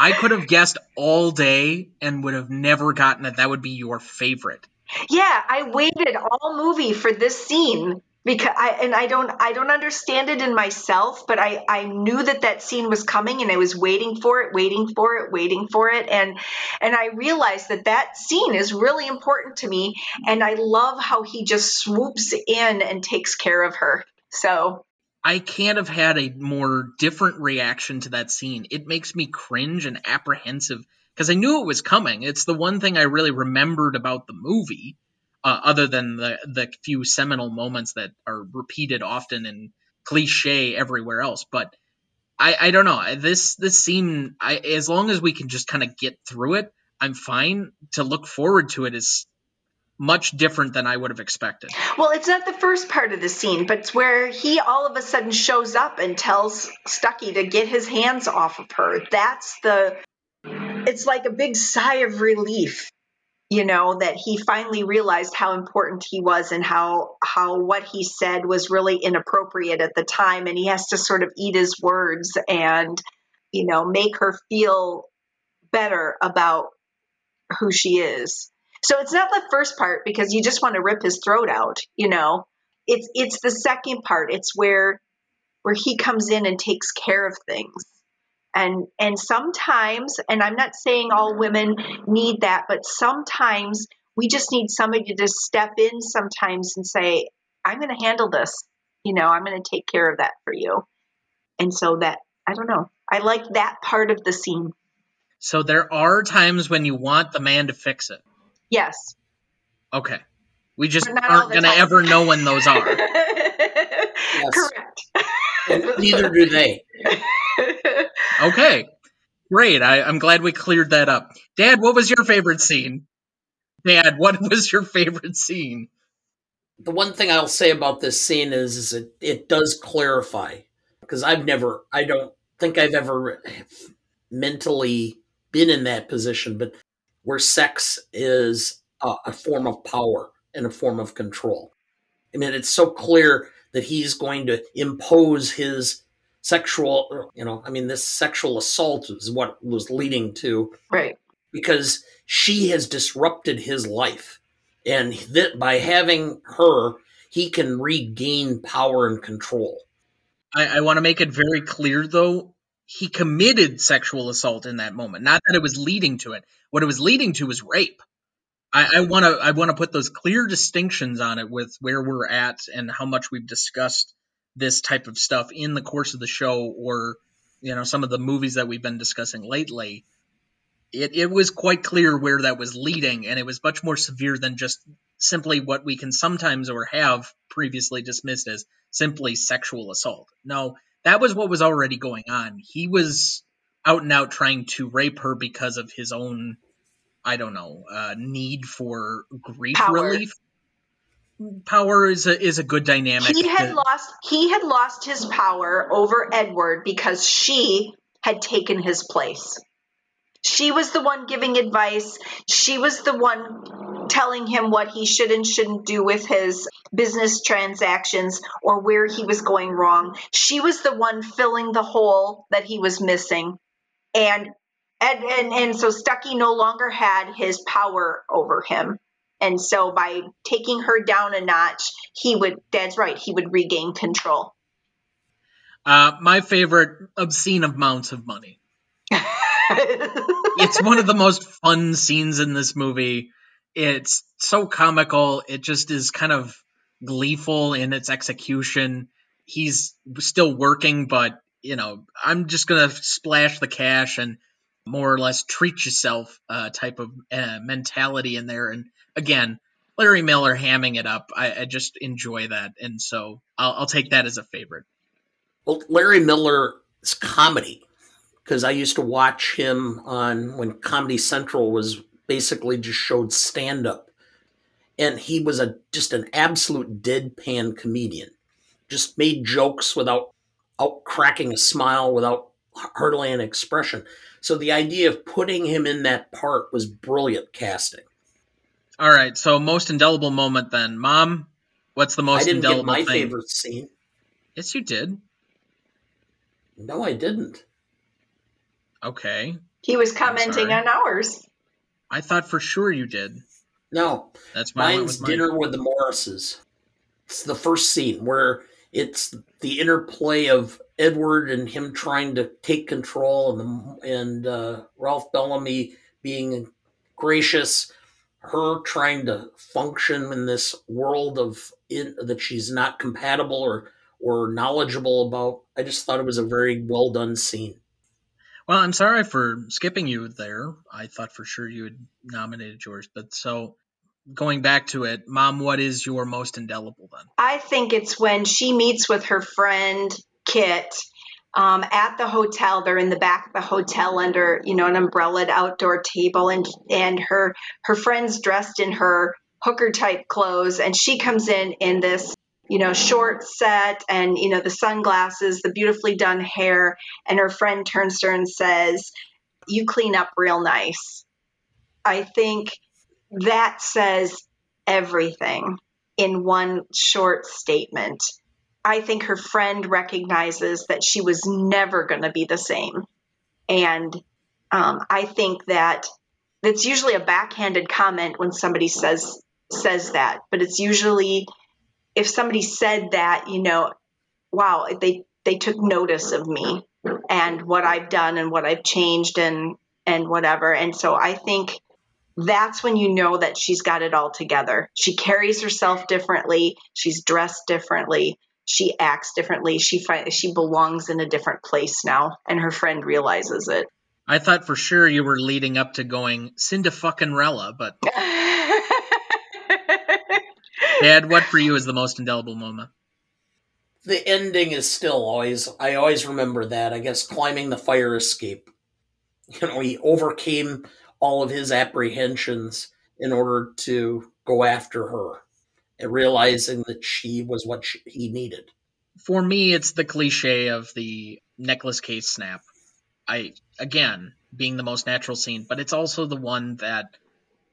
I could have guessed all day and would have never gotten that that would be your favorite. yeah i waited all movie for this scene because I and I don't I don't understand it in myself, but I I knew that that scene was coming and I was waiting for it, waiting for it, waiting for it, and and I realized that that scene is really important to me, and I love how he just swoops in and takes care of her. So I can't have had a more different reaction to that scene. It makes me cringe and apprehensive because I knew it was coming. It's the one thing I really remembered about the movie, uh, other than the the few seminal moments that are repeated often and cliche everywhere else. But I I don't know this this scene. I as long as we can just kind of get through it, I'm fine. To look forward to it is much different than I would have expected. Well, it's not the first part of the scene, but it's where he all of a sudden shows up and tells Stuckey to get his hands off of her. That's the. It's like a big sigh of relief, you know, that he finally realized how important he was and how how what he said was really inappropriate at the time, and he has to sort of eat his words and, you know, make her feel better about who she is. So it's not the first part because you just want to rip his throat out, you know. It's it's the second part. It's where where he comes in and takes care of things. And and sometimes, and I'm not saying all women need that, but sometimes we just need somebody to step in sometimes and say, I'm going to handle this. You know, I'm going to take care of that for you. And so that I don't know. I like that part of the scene. So there are times when you want the man to fix it. Yes. Okay. We just But not all aren't going to ever know when those are. Correct. And neither do they. Okay. Great. I, I'm glad we cleared that up. Dad, what was your favorite scene? Dad, what was your favorite scene? The one thing I'll say about this scene is, is it, it does clarify because I've never, I don't think I've ever mentally been in that position, but where sex is a, a form of power and a form of control. I mean, it's so clear that he's going to impose his sexual, you know, I mean, this sexual assault is what was leading to. Right. Because she has disrupted his life. And that by having her, he can regain power and control. I, I want to make it very clear, though, he committed sexual assault in that moment. Not that it was leading to it. What it was leading to was rape. I want to I want to put those clear distinctions on it with where we're at and how much we've discussed this type of stuff in the course of the show or you know some of the movies that we've been discussing lately. It it was quite clear where that was leading and it was much more severe than just simply what we can sometimes or have previously dismissed as simply sexual assault. No, that was what was already going on. He was out and out trying to rape her because of his own I don't know, uh, need for grief Power. relief. Power is a is a good dynamic. He had lost he had lost his power over Edward because she had taken his place. She was the one giving advice. She was the one telling him what he should and shouldn't do with his business transactions or where he was going wrong. She was the one filling the hole that he was missing. And and, and and so Stuckey no longer had his power over him. And so by taking her down a notch, he would that's right, he would regain control. Uh, my favorite obscene amounts of money. it's one of the most fun scenes in this movie. It's so comical. It just is kind of gleeful in its execution. He's still working, but you know, I'm just gonna splash the cash and more or less treat yourself uh, type of uh, mentality in there. And again, Larry Miller hamming it up, I, I just enjoy that, and so I'll, I'll, take that as a favorite. Well, Larry Miller's comedy, because I used to watch him on when Comedy Central was basically just showed stand up, and he was a just an absolute deadpan comedian, just made jokes without out cracking a smile, without hardly an expression. So the idea of putting him in that part was brilliant casting. All right, so most indelible moment then, Mom. What's the most I didn't indelible get my thing? favorite scene. Yes, you did. No, I didn't. Okay. He was commenting on ours. I thought for sure you did. No, that's mine's with dinner with the Morrises. It's the first scene where it's the interplay of Edward and him trying to take control, and the, and uh, Ralph Bellamy being gracious, her trying to function in this world of in, that she's not compatible or or knowledgeable about. I just thought it was a very well done scene. Well, I'm sorry for skipping you there. I thought for sure you had nominated yours, but so going back to it, Mom, what is your most indelible then? I think it's when she meets with her friend Kit um, at the hotel. They're in the back of the hotel under, you know, an umbrellaed outdoor table, and and her her friend's dressed in her hooker type clothes, and she comes in in this you know short set and you know the sunglasses the beautifully done hair and her friend turns to her and says you clean up real nice i think that says everything in one short statement I think her friend recognizes that she was never going to be the same. And um, I think that it's usually a backhanded comment when somebody says says that, but it's usually if somebody said that, you know, wow, they they took notice of me and what I've done and what I've changed and and whatever. And so I think that's when you know that she's got it all together. She carries herself differently, she's dressed differently, she acts differently. She fi- she belongs in a different place now, and her friend realizes it. I thought for sure you were leading up to going Cinda fucking Rella, but Dad, what for you is the most indelible moment? The ending is still always I always remember that. I guess climbing the fire escape. You know, he overcame all of his apprehensions in order to go after her realizing that she was what she, he needed. For me, it's the cliche of the necklace case snap. I again being the most natural scene, but it's also the one that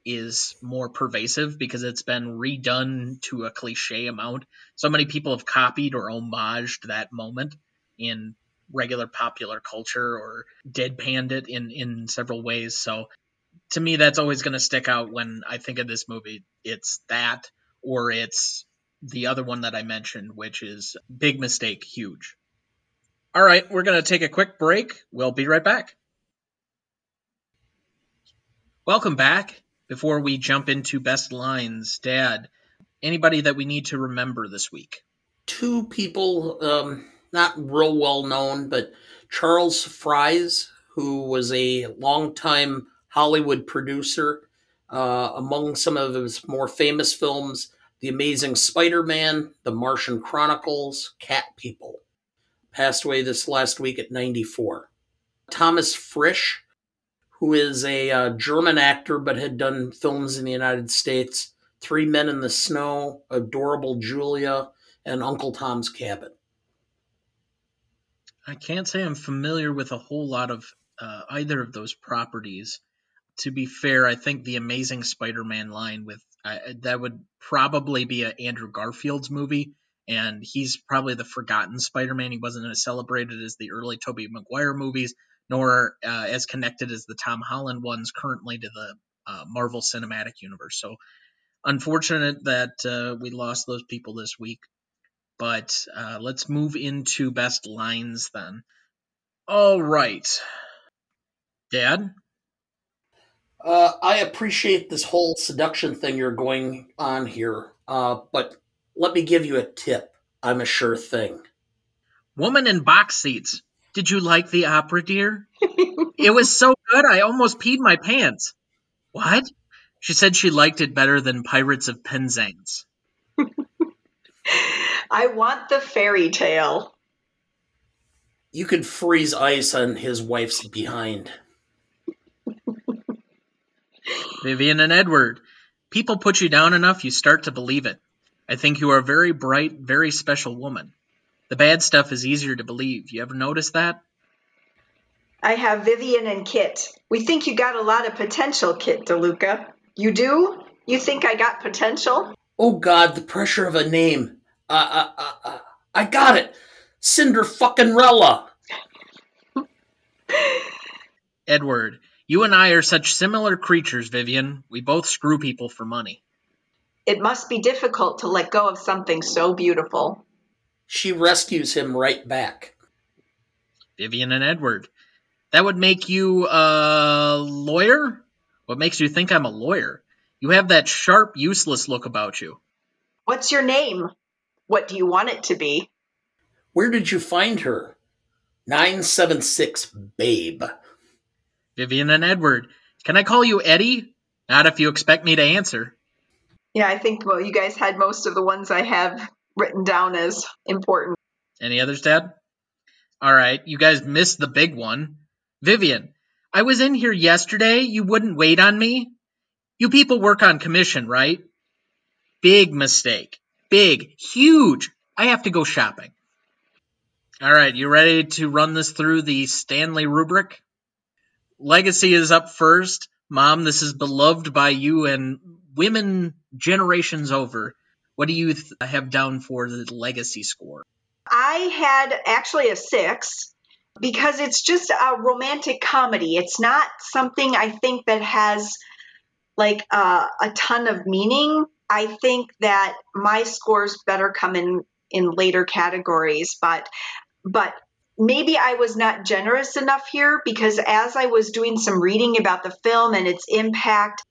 is more pervasive because it's been redone to a cliche amount. So many people have copied or homaged that moment in regular popular culture or deadpanned it in in several ways. So to me that's always going to stick out when I think of this movie. It's that or it's the other one that I mentioned, which is Big Mistake, huge. All right, we're going to take a quick break. We'll be right back. Welcome back. Before we jump into best lines, Dad, anybody that we need to remember this week? Two people, um, not real well known, but Charles Fries, who was a longtime Hollywood producer. Uh, among some of his more famous films, The Amazing Spider Man, The Martian Chronicles, Cat People. Passed away this last week at 94. Thomas Fritsch, who is a uh, German actor but had done films in the United States Three Men in the Snow, Adorable Julia, and Uncle Tom's Cabin. I can't say I'm familiar with a whole lot of uh, either of those properties. To be fair, I think the Amazing Spider-Man line with that would probably be a Andrew Garfield's movie, and he's probably the forgotten Spider-Man. He wasn't as celebrated as the early Tobey Maguire movies, nor uh, as connected as the Tom Holland ones currently to the uh, Marvel Cinematic Universe. So, unfortunate that uh, we lost those people this week. But uh, let's move into best lines then. All right. Dad? Uh, I appreciate this whole seduction thing you're going on here, uh, but let me give you a tip. I'm a sure thing. Woman in box seats. Did you like the opera, dear? it was so good, I almost peed my pants. What? She said she liked it better than Pirates of Penzance. I want the fairy tale. You could freeze ice on his wife's behind. Vivian and Edward. People put you down enough, you start to believe it. I think you are a very bright, very special woman. The bad stuff is easier to believe. You ever notice that? I have Vivian and Kit. We think you got a lot of potential, Kit DeLuca. You do? You think I got potential? Oh God, the pressure of a name. Uh, uh, uh, uh I got it. Cinder fucking Rella. Edward, you and I are such similar creatures, Vivian. We both screw people for money. It must be difficult to let go of something so beautiful. She rescues him right back. Vivian and Edward. That would make you a lawyer? What makes you think I'm a lawyer? You have that sharp, useless look about you. What's your name? What do you want it to be? Where did you find her? 976 Babe. Vivian and Edward. Can I call you Eddie? Not if you expect me to answer. Yeah, I think, well, you guys had most of the ones I have written down as important. Any others, Dad? All right, you guys missed the big one. Vivian, I was in here yesterday. You wouldn't wait on me. You people work on commission, right? Big mistake. Big, huge. I have to go shopping. All right, you ready to run this through the Stanley rubric? Legacy is up first. Mom, this is beloved by you and women generations over. What do you th- have down for the legacy score? I had actually a six because it's just a romantic comedy. It's not something I think that has like uh, a ton of meaning. I think that my scores better come in in later categories, but but maybe I was not generous enough here because as I was doing some reading about the film and its impact,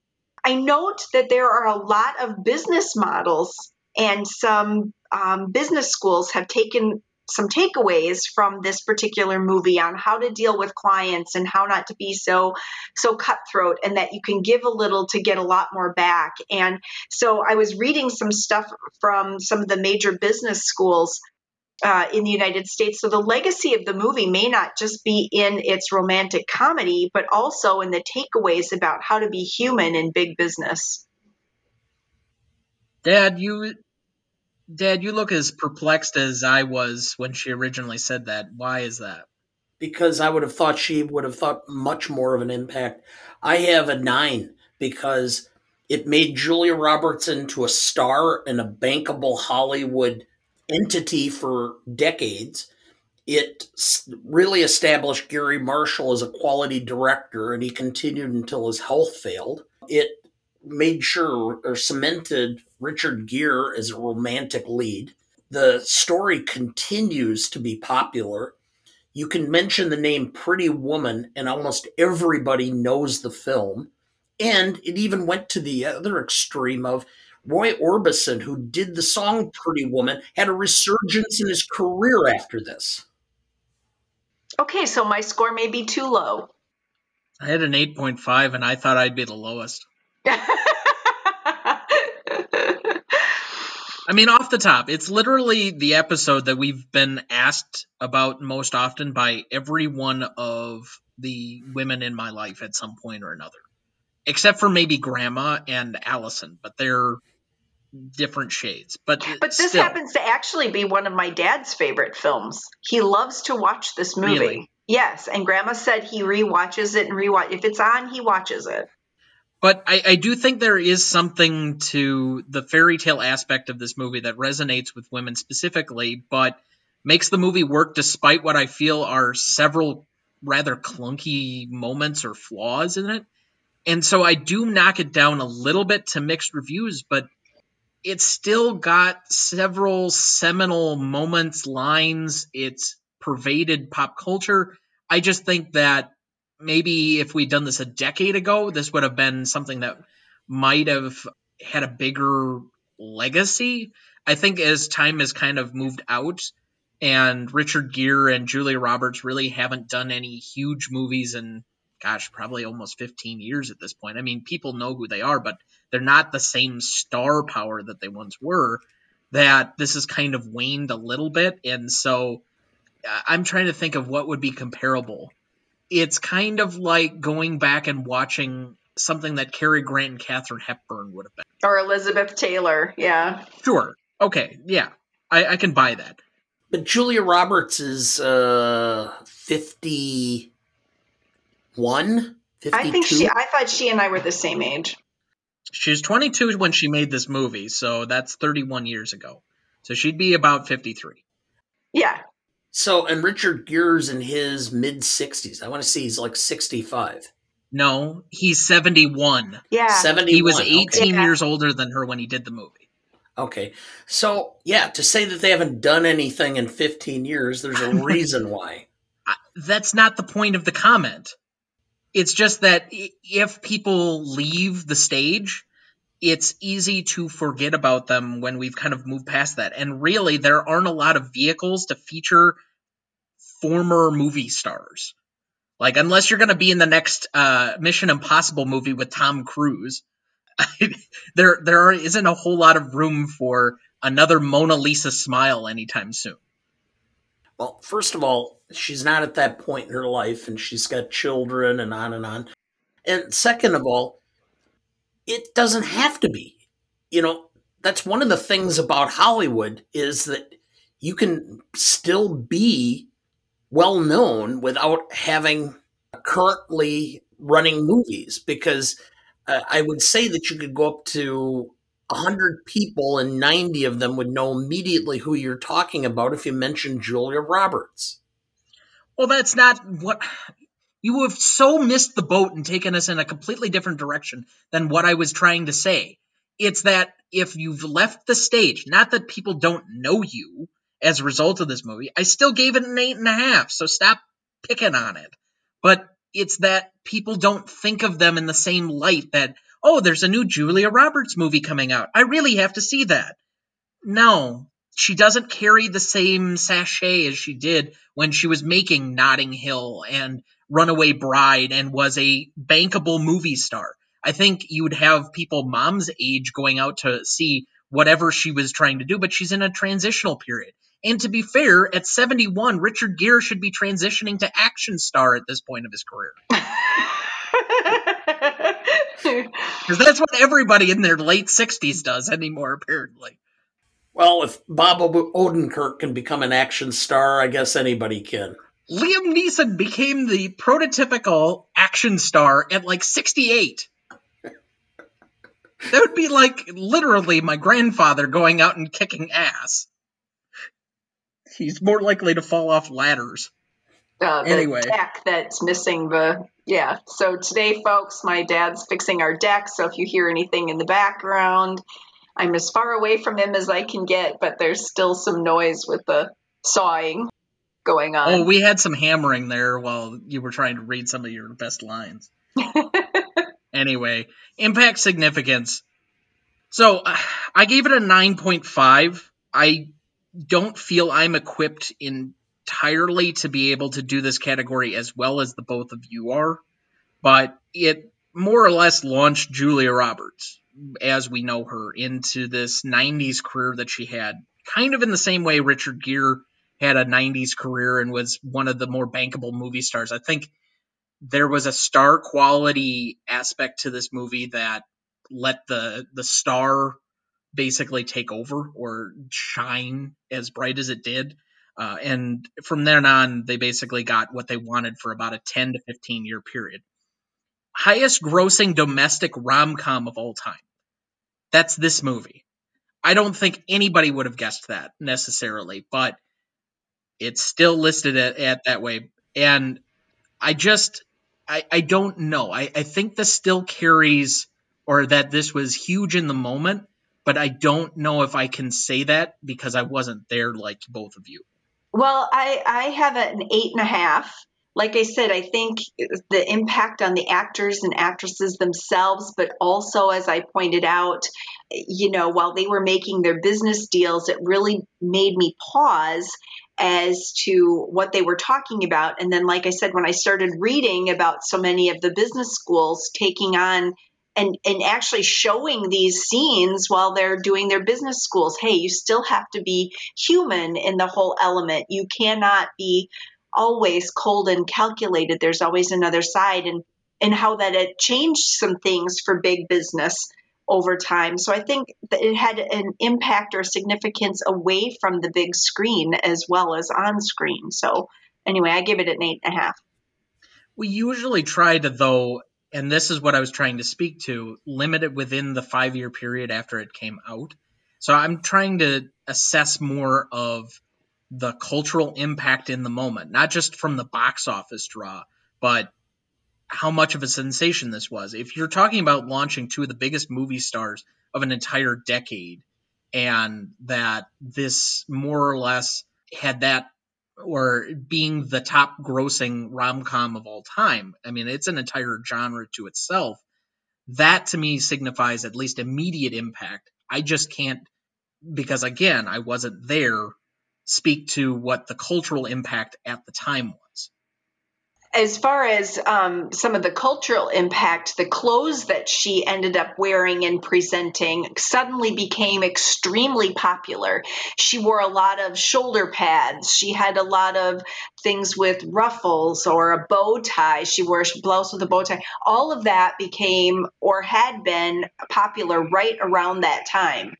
I note that there are a lot of business models and some um, business schools have taken some takeaways from this particular movie on how to deal with clients and how not to be so so cutthroat and that you can give a little to get a lot more back. And so i was reading some stuff from some of the major business schools uh, in the United States. So the legacy of the movie may not just be in its romantic comedy, but also in the takeaways about how to be human in big business. Dad, you Dad, you look as perplexed as I was when she originally said that. Why is that? Because I would have thought she would have thought much more of an impact. I have a nine because it made Julia Roberts into a star and a bankable Hollywood entity for decades. It really established Garry Marshall as a quality director, and he continued until his health failed. It made sure or cemented Richard Gere as a romantic lead. The story continues to be popular. You can mention the name Pretty Woman, and almost everybody knows the film. And it even went to the other extreme of Roy Orbison, who did the song Pretty Woman, had a resurgence in his career after this. Okay, so my score may be too low. I had an 8.5 and I thought I'd be the lowest. I mean, off the top, it's literally the episode that we've been asked about most often by every one of the women in my life at some point or another, except for maybe Grandma and Allison, but they're different shades. But but this still. happens to actually be one of my dad's favorite films. He loves to watch this movie. Really? Yes, and Grandma said he re-watches it and rewatch. If it's on, he watches it. But I, I do think there is something to the fairy tale aspect of this movie that resonates with women specifically, but makes the movie work despite what I feel are several rather clunky moments or flaws in it. And so I do knock it down a little bit to mixed reviews, but it's still got several seminal moments, lines. It's pervaded pop culture. I just think that maybe if we'd done this a decade ago, this would have been something that might have had a bigger legacy. I think as time has kind of moved out and Richard Gere and Julia Roberts really haven't done any huge movies in gosh, probably almost 15 years at this point. I mean, people know who they are, but they're not the same star power that they once were. That this has kind of waned a little bit, and so I'm trying to think of what would be comparable it's kind of like going back and watching something that Cary Grant and Katharine Hepburn would have been. Or Elizabeth Taylor, yeah. Sure. Okay, yeah. I, I can buy that. But Julia Roberts is uh 51? 52? I think she I thought she and I were the same age. She was 22 when she made this movie, so that's 31 years ago. So she'd be about 53. Yeah, So, and Richard Gere's in his mid 60s. I want to see he's like 65. No, he's 71. yeah. 71. He was 18 Okay. Yeah. years older than her when he did the movie. okay. So, yeah, to say that they haven't done anything in 15 years, there's a reason why. That's not the point of the comment. It's just that if people leave the stage, it's easy to forget about them when we've kind of moved past that. And really, there aren't a lot of vehicles to feature former movie stars. Like, unless you're going to be in the next uh, Mission Impossible movie with Tom Cruise, there there isn't a whole lot of room for another Mona Lisa smile anytime soon. Well, first of all, she's not at that point in her life and she's got children and on and on. And second of all, it doesn't have to be. You know, that's one of the things about Hollywood is that you can still be well known without having currently running movies because uh, I would say that you could go up to 100 people and 90 of them would know immediately who you're talking about if you mentioned Julia Roberts. Well, that's not what you have so missed the boat and taken us in a completely different direction than what I was trying to say. It's that if you've left the stage, not that people don't know you as a result of this movie, I still gave it an eight and a half, so stop picking on it. But it's that people don't think of them in the same light that, oh, there's a new Julia Roberts movie coming out. I really have to see that. No, she doesn't carry the same sachet as she did when she was making Notting Hill and Runaway Bride and was a bankable movie star. I think you would have people mom's age going out to see whatever she was trying to do, but she's in a transitional period. And to be fair, at 71, Richard Gere should be transitioning to action star at this point of his career. Because that's what everybody in their late 60s does anymore, apparently. Well, if Bob Odenkirk can become an action star, I guess anybody can. Liam Neeson became the prototypical action star at like 68. That would be like literally my grandfather going out and kicking ass. He's more likely to fall off ladders. Uh, the anyway. deck that's missing the yeah. So today, folks, my dad's fixing our deck. So if you hear anything in the background, I'm as far away from him as I can get, but there's still some noise with the sawing going on. Oh, we had some hammering there while you were trying to read some of your best lines. anyway, impact significance. So I gave it a 9.5. I don't feel I'm equipped entirely to be able to do this category as well as the both of you are, but it more or less launched Julia Roberts, as we know her, into this 90s career that she had, kind of in the same way Richard Gere had a 90s career and was one of the more bankable movie stars. I think there was a star quality aspect to this movie that let the the star basically take over or shine as bright as it did. Uh, and from then on, they basically got what they wanted for about a 10 to 15 year period. Highest grossing domestic rom com of all time. That's this movie. I don't think anybody would have guessed that necessarily, but it's still listed at, at that way. And I just, I, I don't know. I, I think this still carries, or that this was huge in the moment, but I don't know if I can say that because I wasn't there like both of you. Well, I, I have an eight and a half. Like I said, I think the impact on the actors and actresses themselves, but also, as I pointed out, you know, while they were making their business deals, it really made me pause as to what they were talking about. And then, like I said, when I started reading about so many of the business schools taking on and, and actually showing these scenes while they're doing their business schools, hey, you still have to be human in the whole element. You cannot be always cold and calculated. There's always another side. And and how that it changed some things for big business over time. So I think that it had an impact or significance away from the big screen as well as on screen. So anyway, I give it an eight and a half. We usually try to, though, and this is what I was trying to speak to, limit it within the five year period after it came out. So I'm trying to assess more of the cultural impact in the moment, not just from the box office draw, but how much of a sensation this was. If you're talking about launching two of the biggest movie stars of an entire decade, and that this more or less had that or being the top grossing rom com of all time, I mean, it's an entire genre to itself. That to me signifies at least immediate impact. I just can't, because again, I wasn't there, speak to what the cultural impact at the time was as far as um, some of the cultural impact, the clothes that she ended up wearing and presenting suddenly became extremely popular. She wore a lot of shoulder pads. She had a lot of things with ruffles or a bow tie. She wore a blouse with a bow tie. All of that became or had been popular right around that time.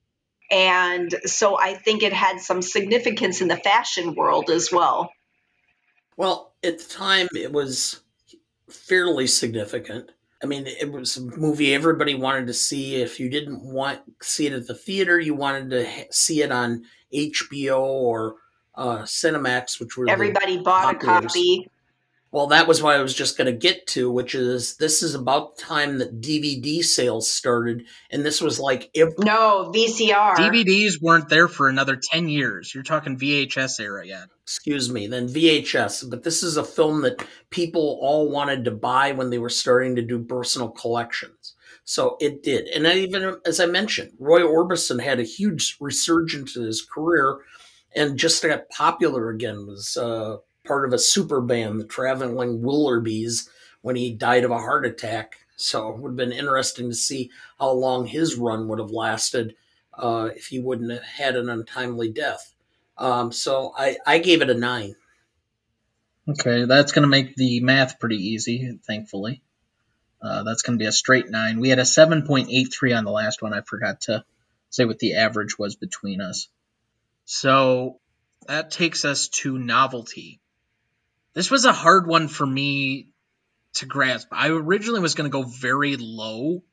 And so I think it had some significance in the fashion world as well. Well, at the time, it was fairly significant. I mean, it was a movie everybody wanted to see. If you didn't want see it at the theater, you wanted to see it on HBO or uh, Cinemax, which were everybody bought a copy. Well, that was what I was just going to get to, which is this is about the time that DVD sales started, and this was like if no VCR DVDs weren't there for another ten years. You're talking VHS era yet. Excuse me, then VHS. But this is a film that people all wanted to buy when they were starting to do personal collections. So it did, and even as I mentioned, Roy Orbison had a huge resurgence in his career, and just got popular again. Was uh, part of a super band, the Traveling Wilburys, when he died of a heart attack. So it would have been interesting to see how long his run would have lasted uh, if he wouldn't have had an untimely death. Um, so I, I gave it a nine. Okay, that's going to make the math pretty easy, thankfully. Uh, that's going to be a straight nine. We had a 7.83 on the last one. I forgot to say what the average was between us. So that takes us to novelty. This was a hard one for me to grasp. I originally was going to go very low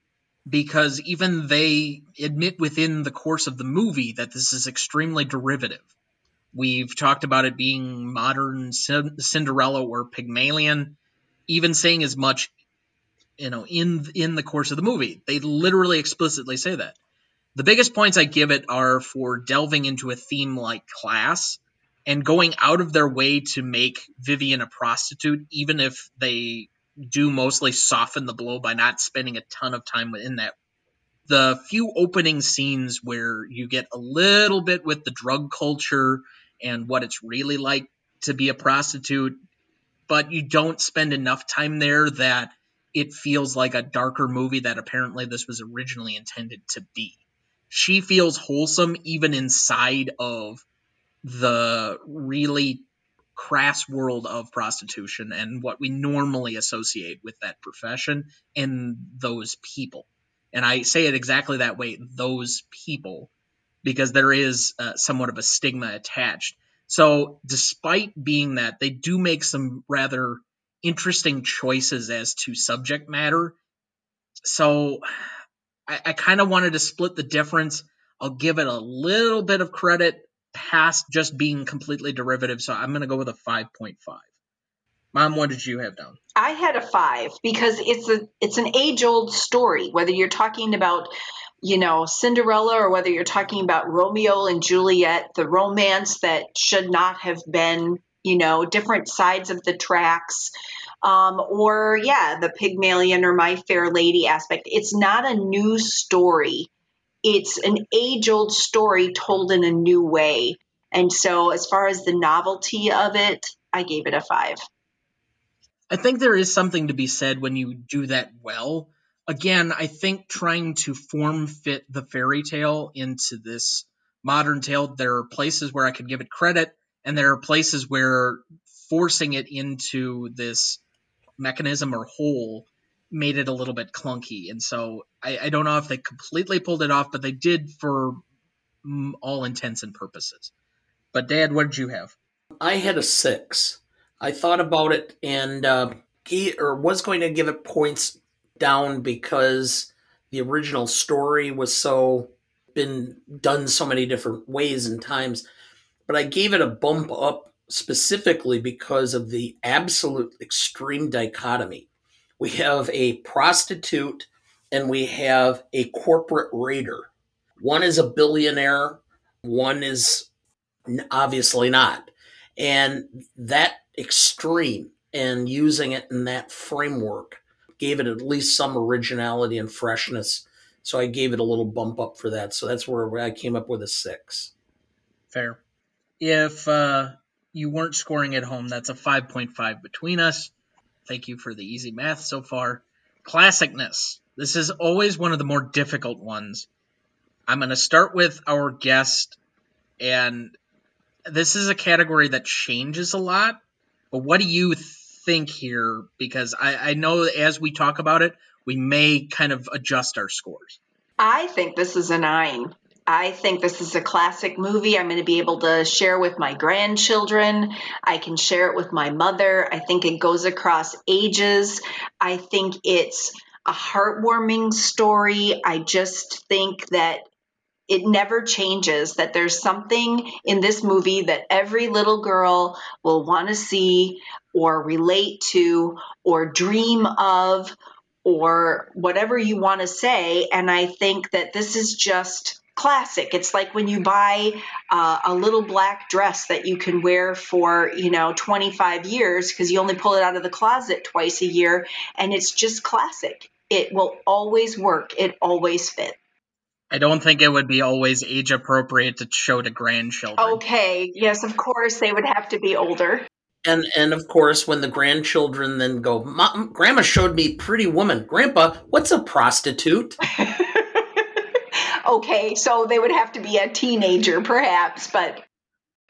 because even they admit within the course of the movie that this is extremely derivative. We've talked about it being modern Cinderella or Pygmalion, even saying as much, you know, in in the course of the movie. They literally explicitly say that. The biggest points I give it are for delving into a theme like class and going out of their way to make Vivian a prostitute, even if they do mostly soften the blow by not spending a ton of time within that. The few opening scenes where you get a little bit with the drug culture and what it's really like to be a prostitute, but you don't spend enough time there that it feels like a darker movie that apparently this was originally intended to be. She feels wholesome even inside of the really crass world of prostitution and what we normally associate with that profession and those people. And I say it exactly that way, those people, because there is uh, somewhat of a stigma attached. So, despite being that, they do make some rather interesting choices as to subject matter. So, I, I kind of wanted to split the difference. I'll give it a little bit of credit past just being completely derivative. So I'm going to go with a 5.5. Mom, what did you have down? I had a five because it's a it's an age old story. Whether you're talking about you know Cinderella or whether you're talking about Romeo and Juliet, the romance that should not have been you know different sides of the tracks. Um, or yeah, the Pygmalion or My Fair Lady aspect. It's not a new story it's an age old story told in a new way. And so, as far as the novelty of it, I gave it a five. I think there is something to be said when you do that well. Again, I think trying to form fit the fairy tale into this modern tale, there are places where I could give it credit, and there are places where forcing it into this mechanism or whole made it a little bit clunky. And so I, I don't know if they completely pulled it off, but they did for all intents and purposes. But Dad, what did you have? I had a six. I thought about it and uh, he, or was going to give it points down because the original story was so been done so many different ways and times. But I gave it a bump up specifically because of the absolute extreme dichotomy we have a prostitute and we have a corporate raider. One is a billionaire, one is obviously not. And that extreme and using it in that framework gave it at least some originality and freshness. So I gave it a little bump up for that. So that's where I came up with a six. Fair. If uh, you weren't scoring at home, that's a 5.5 between us. Thank you for the easy math so far. Classicness. This is always one of the more difficult ones. I'm going to start with our guest, and this is a category that changes a lot. But what do you think here? Because I, I know as we talk about it, we may kind of adjust our scores. I think this is a nine. I think this is a classic movie. I'm going to be able to share with my grandchildren. I can share it with my mother. I think it goes across ages. I think it's a heartwarming story. I just think that it never changes, that there's something in this movie that every little girl will want to see or relate to or dream of or whatever you want to say. And I think that this is just classic. It's like when you buy uh, a little black dress that you can wear for, you know, 25 years because you only pull it out of the closet twice a year and it's just classic. It will always work. It always fits. I don't think it would be always age appropriate to show to grandchildren. Okay, yes, of course they would have to be older. And and of course, when the grandchildren then go, "Grandma showed me Pretty Woman." Grandpa, what's a prostitute? okay, so they would have to be a teenager perhaps, but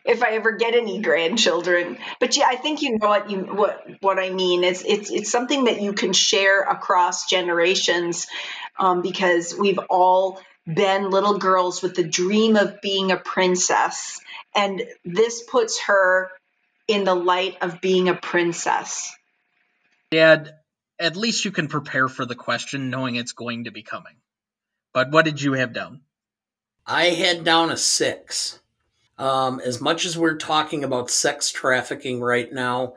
if I ever get any grandchildren. But yeah, I think you know what you what what I mean. It's it's it's something that you can share across generations um, because we've all been little girls with the dream of being a princess. And this puts her in the light of being a princess. Dad, at least you can prepare for the question knowing it's going to be coming. But what did you have down? I had down a six. Um, as much as we're talking about sex trafficking right now,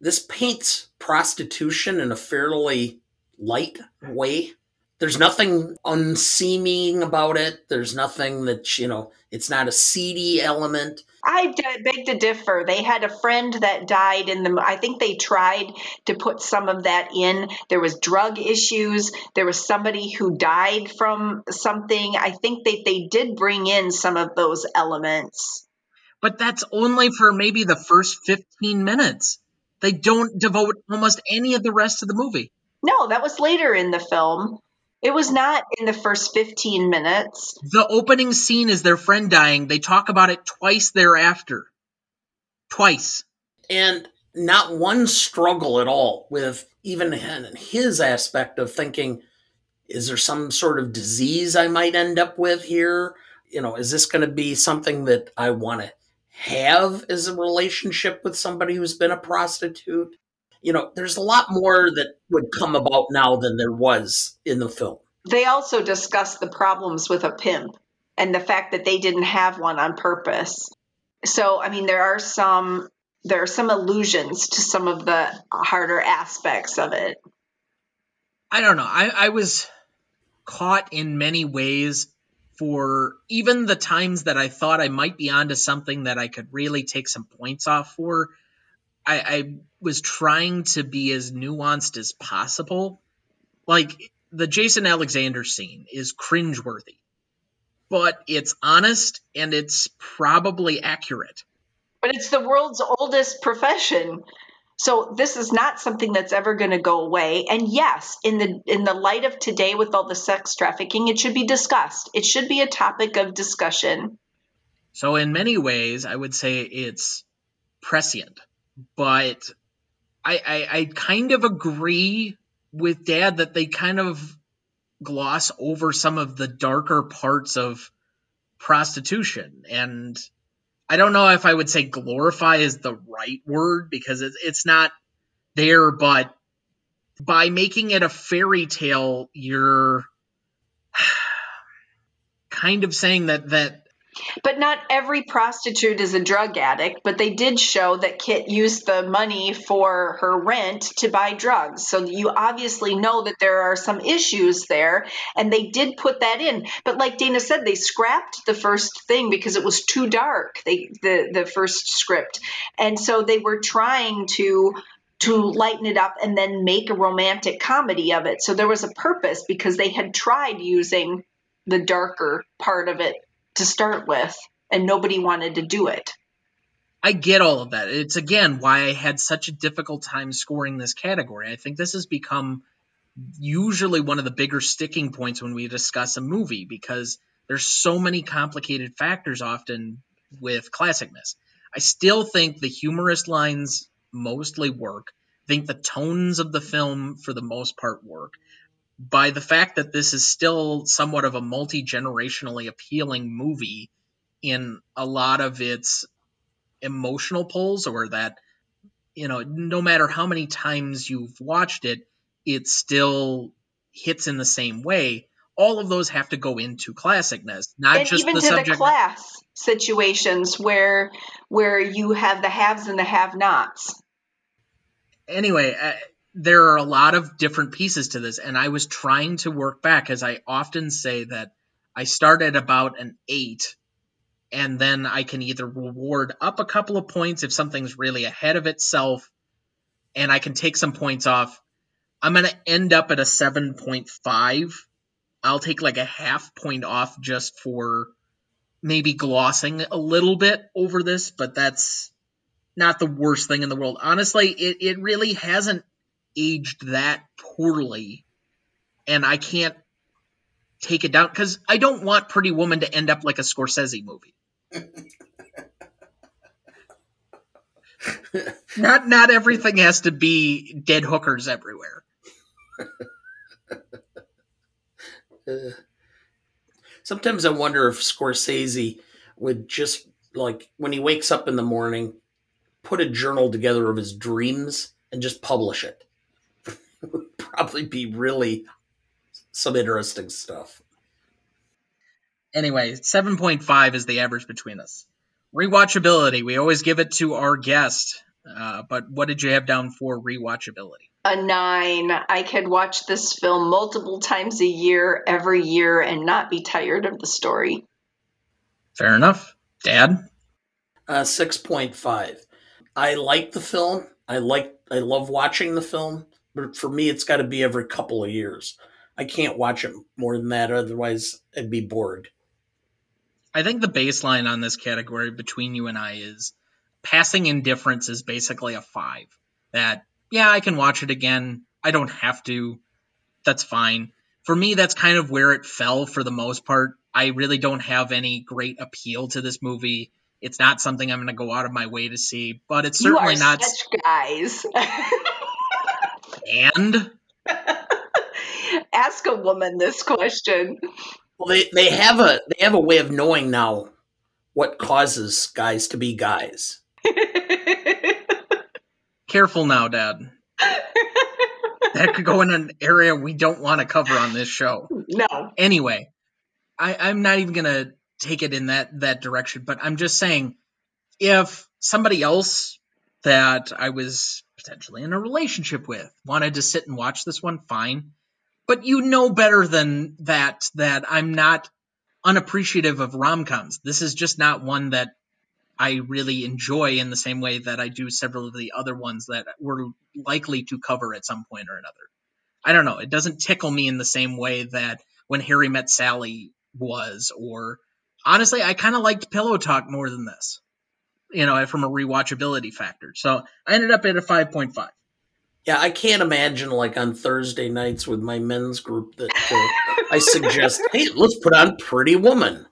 this paints prostitution in a fairly light way. There's nothing unseeming about it. There's nothing that, you know, it's not a seedy element. I beg to differ. They had a friend that died in the. I think they tried to put some of that in. There was drug issues. There was somebody who died from something. I think that they did bring in some of those elements. But that's only for maybe the first 15 minutes. They don't devote almost any of the rest of the movie. No, that was later in the film. It was not in the first 15 minutes. The opening scene is their friend dying. They talk about it twice thereafter. Twice. And not one struggle at all with even his aspect of thinking, is there some sort of disease I might end up with here? You know, is this going to be something that I want to have as a relationship with somebody who's been a prostitute? You know, there's a lot more that would come about now than there was in the film. They also discuss the problems with a pimp and the fact that they didn't have one on purpose. So, I mean, there are some there are some allusions to some of the harder aspects of it. I don't know. I, I was caught in many ways for even the times that I thought I might be onto something that I could really take some points off for. I, I was trying to be as nuanced as possible. Like the Jason Alexander scene is cringeworthy, but it's honest and it's probably accurate. But it's the world's oldest profession. So this is not something that's ever going to go away. And yes, in the in the light of today with all the sex trafficking, it should be discussed. It should be a topic of discussion. So in many ways, I would say it's prescient but I, I, I kind of agree with Dad that they kind of gloss over some of the darker parts of prostitution, and I don't know if I would say glorify is the right word because it's it's not there, but by making it a fairy tale, you're kind of saying that that but not every prostitute is a drug addict, but they did show that Kit used the money for her rent to buy drugs. So you obviously know that there are some issues there, and they did put that in. But like Dana said, they scrapped the first thing because it was too dark, they, the, the first script. And so they were trying to to lighten it up and then make a romantic comedy of it. So there was a purpose because they had tried using the darker part of it to start with, and nobody wanted to do it. I get all of that. It's again why I had such a difficult time scoring this category. I think this has become usually one of the bigger sticking points when we discuss a movie because there's so many complicated factors often with classicness. I still think the humorous lines mostly work. I think the tones of the film for the most part work by the fact that this is still somewhat of a multi generationally appealing movie in a lot of its emotional pulls, or that, you know, no matter how many times you've watched it, it still hits in the same way. All of those have to go into classicness, not and just even the to subject. the class situations where where you have the haves and the have-nots. Anyway, there are a lot of different pieces to this, and I was trying to work back, as I often say that I start at about an eight, and then I can either reward up a couple of points if something's really ahead of itself, and I can take some points off. I'm going to end up at a 7.5. I'll take like a half point off just for maybe glossing a little bit over this, but that's not the worst thing in the world. Honestly, it, it really hasn't aged that poorly and I can't take it down because I don't want Pretty Woman to end up like a Scorsese movie. not not everything has to be dead hookers everywhere. Sometimes I wonder if Scorsese would just like when he wakes up in the morning, put a journal together of his dreams and just publish it. It would probably be really some interesting stuff. Anyway, 7.5 is the average between us. Rewatchability, we always give it to our guest. Uh, but what did you have down for rewatchability? A nine. I could watch this film multiple times a year, every year, and not be tired of the story. Fair enough. Dad? Uh, 6.5. I like the film. I like, I love watching the film, but for me, it's got to be every couple of years. I can't watch it more than that, otherwise, I'd be bored. I think the baseline on this category between you and I is passing indifference is basically a five. That, yeah, I can watch it again. I don't have to. That's fine. For me, that's kind of where it fell for the most part. I really don't have any great appeal to this movie. It's not something I'm going to go out of my way to see, but it's certainly not. guys. and ask a woman this question. Well, they, they have a they have a way of knowing now what causes guys to be guys. Careful now, Dad. that could go in an area we don't want to cover on this show. No. Anyway, I, I'm not even gonna take it in that that direction, but I'm just saying, if somebody else that I was potentially in a relationship with wanted to sit and watch this one, fine. But you know better than that that I'm not unappreciative of rom coms. This is just not one that I really enjoy in the same way that I do several of the other ones that we're likely to cover at some point or another. I don't know. It doesn't tickle me in the same way that when Harry Met Sally was, or honestly, I kind of liked Pillow Talk more than this, you know, from a rewatchability factor. So I ended up at a 5.5. Yeah, I can't imagine like on Thursday nights with my men's group that uh, I suggest, hey, let's put on Pretty Woman.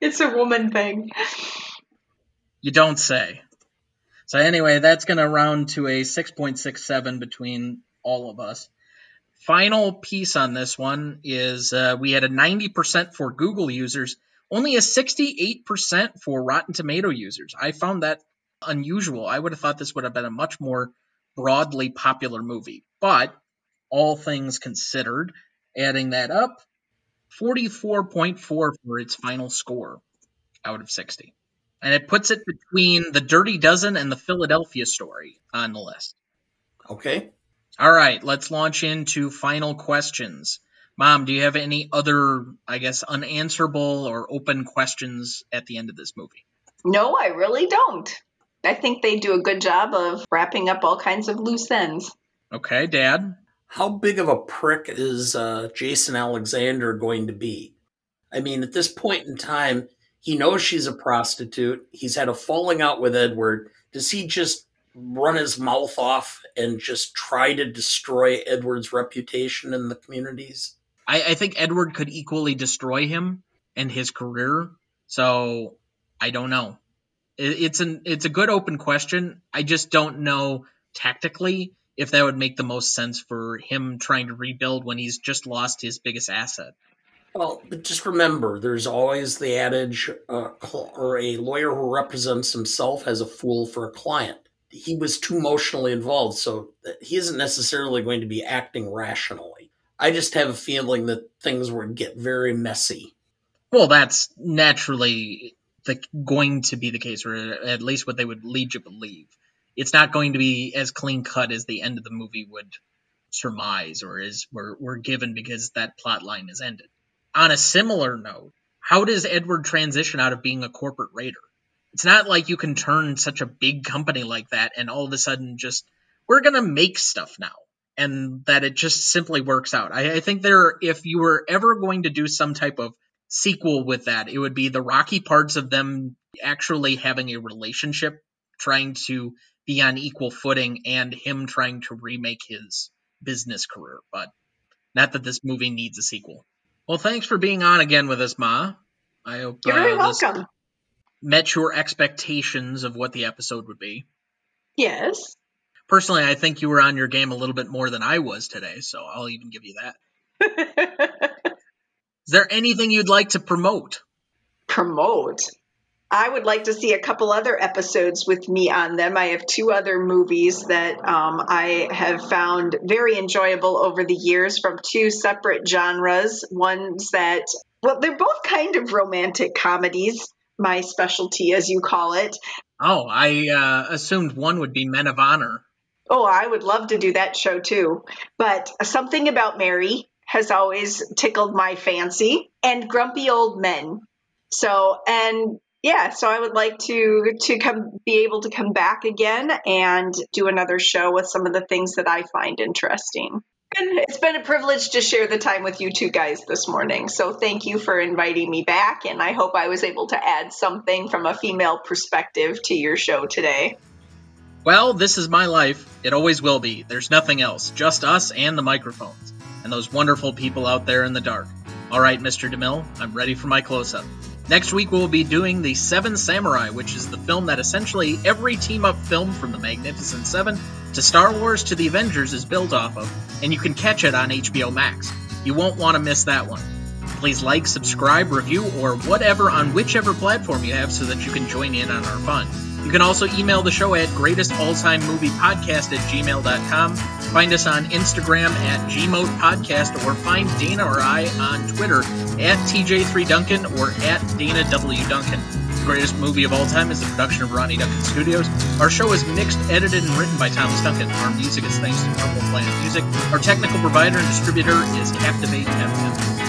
it's a woman thing. You don't say. So anyway, that's going to round to a 6.67 between all of us. Final piece on this one is uh, we had a 90% for Google users, only a 68% for Rotten Tomato users. I found that unusual. I would have thought this would have been a much more broadly popular movie. But all things considered, adding that up, 44.4 for its final score out of 60. And it puts it between The Dirty Dozen and The Philadelphia Story on the list. Okay. All right, let's launch into final questions. Mom, do you have any other, I guess, unanswerable or open questions at the end of this movie? No, I really don't. I think they do a good job of wrapping up all kinds of loose ends. Okay, Dad. How big of a prick is uh, Jason Alexander going to be? I mean, at this point in time, he knows she's a prostitute. He's had a falling out with Edward. Does he just run his mouth off and just try to destroy Edward's reputation in the communities? I, I think Edward could equally destroy him and his career. So I don't know. It, it's an it's a good open question. I just don't know tactically if that would make the most sense for him trying to rebuild when he's just lost his biggest asset. Well, just remember, there's always the adage, uh, or a lawyer who represents himself has a fool for a client. He was too emotionally involved, so he isn't necessarily going to be acting rationally. I just have a feeling that things would get very messy. Well, that's naturally the, going to be the case, or at least what they would lead you to believe. It's not going to be as clean cut as the end of the movie would surmise, or is we're, we're given because that plot line is ended. On a similar note, how does Edward transition out of being a corporate raider? It's not like you can turn such a big company like that and all of a sudden just we're gonna make stuff now and that it just simply works out. I, I think there, if you were ever going to do some type of sequel with that. It would be the rocky parts of them actually having a relationship, trying to be on equal footing, and him trying to remake his business career. But not that this movie needs a sequel. Well, thanks for being on again with us, Ma. I hope You're very uh, welcome. Met your expectations of what the episode would be. Yes. Personally, I think you were on your game a little bit more than I was today, so I'll even give you that. Is there anything you'd like to promote? Promote. I would like to see a couple other episodes with me on them. I have two other movies that um, I have found very enjoyable over the years from two separate genres. Ones that, well, they're both kind of romantic comedies, my specialty, as you call it. Oh, I uh, assumed one would be Men of Honor. Oh, I would love to do that show too. But something about Mary has always tickled my fancy and grumpy old men. So, and yeah, so I would like to to come be able to come back again and do another show with some of the things that I find interesting. And it's been a privilege to share the time with you two guys this morning. So thank you for inviting me back and I hope I was able to add something from a female perspective to your show today. Well, this is my life. It always will be. There's nothing else, just us and the microphones and those wonderful people out there in the dark. All right, Mr. DeMille, I'm ready for my close up. Next week, we'll be doing The Seven Samurai, which is the film that essentially every team up film from The Magnificent Seven to Star Wars to The Avengers is built off of, and you can catch it on HBO Max. You won't want to miss that one. Please like, subscribe, review, or whatever on whichever platform you have so that you can join in on our fun. You can also email the show at greatestalltimemoviepodcast at gmail.com. Find us on Instagram at gmoatpodcast or find Dana or I on Twitter at TJ3Duncan or at Dana W. Duncan. The greatest movie of all time is the production of Ronny Duncan Studios. Our show is mixed, edited, and written by Thomas Duncan. Our music is thanks to Purple Planet Music. Our technical provider and distributor is Captivate FM.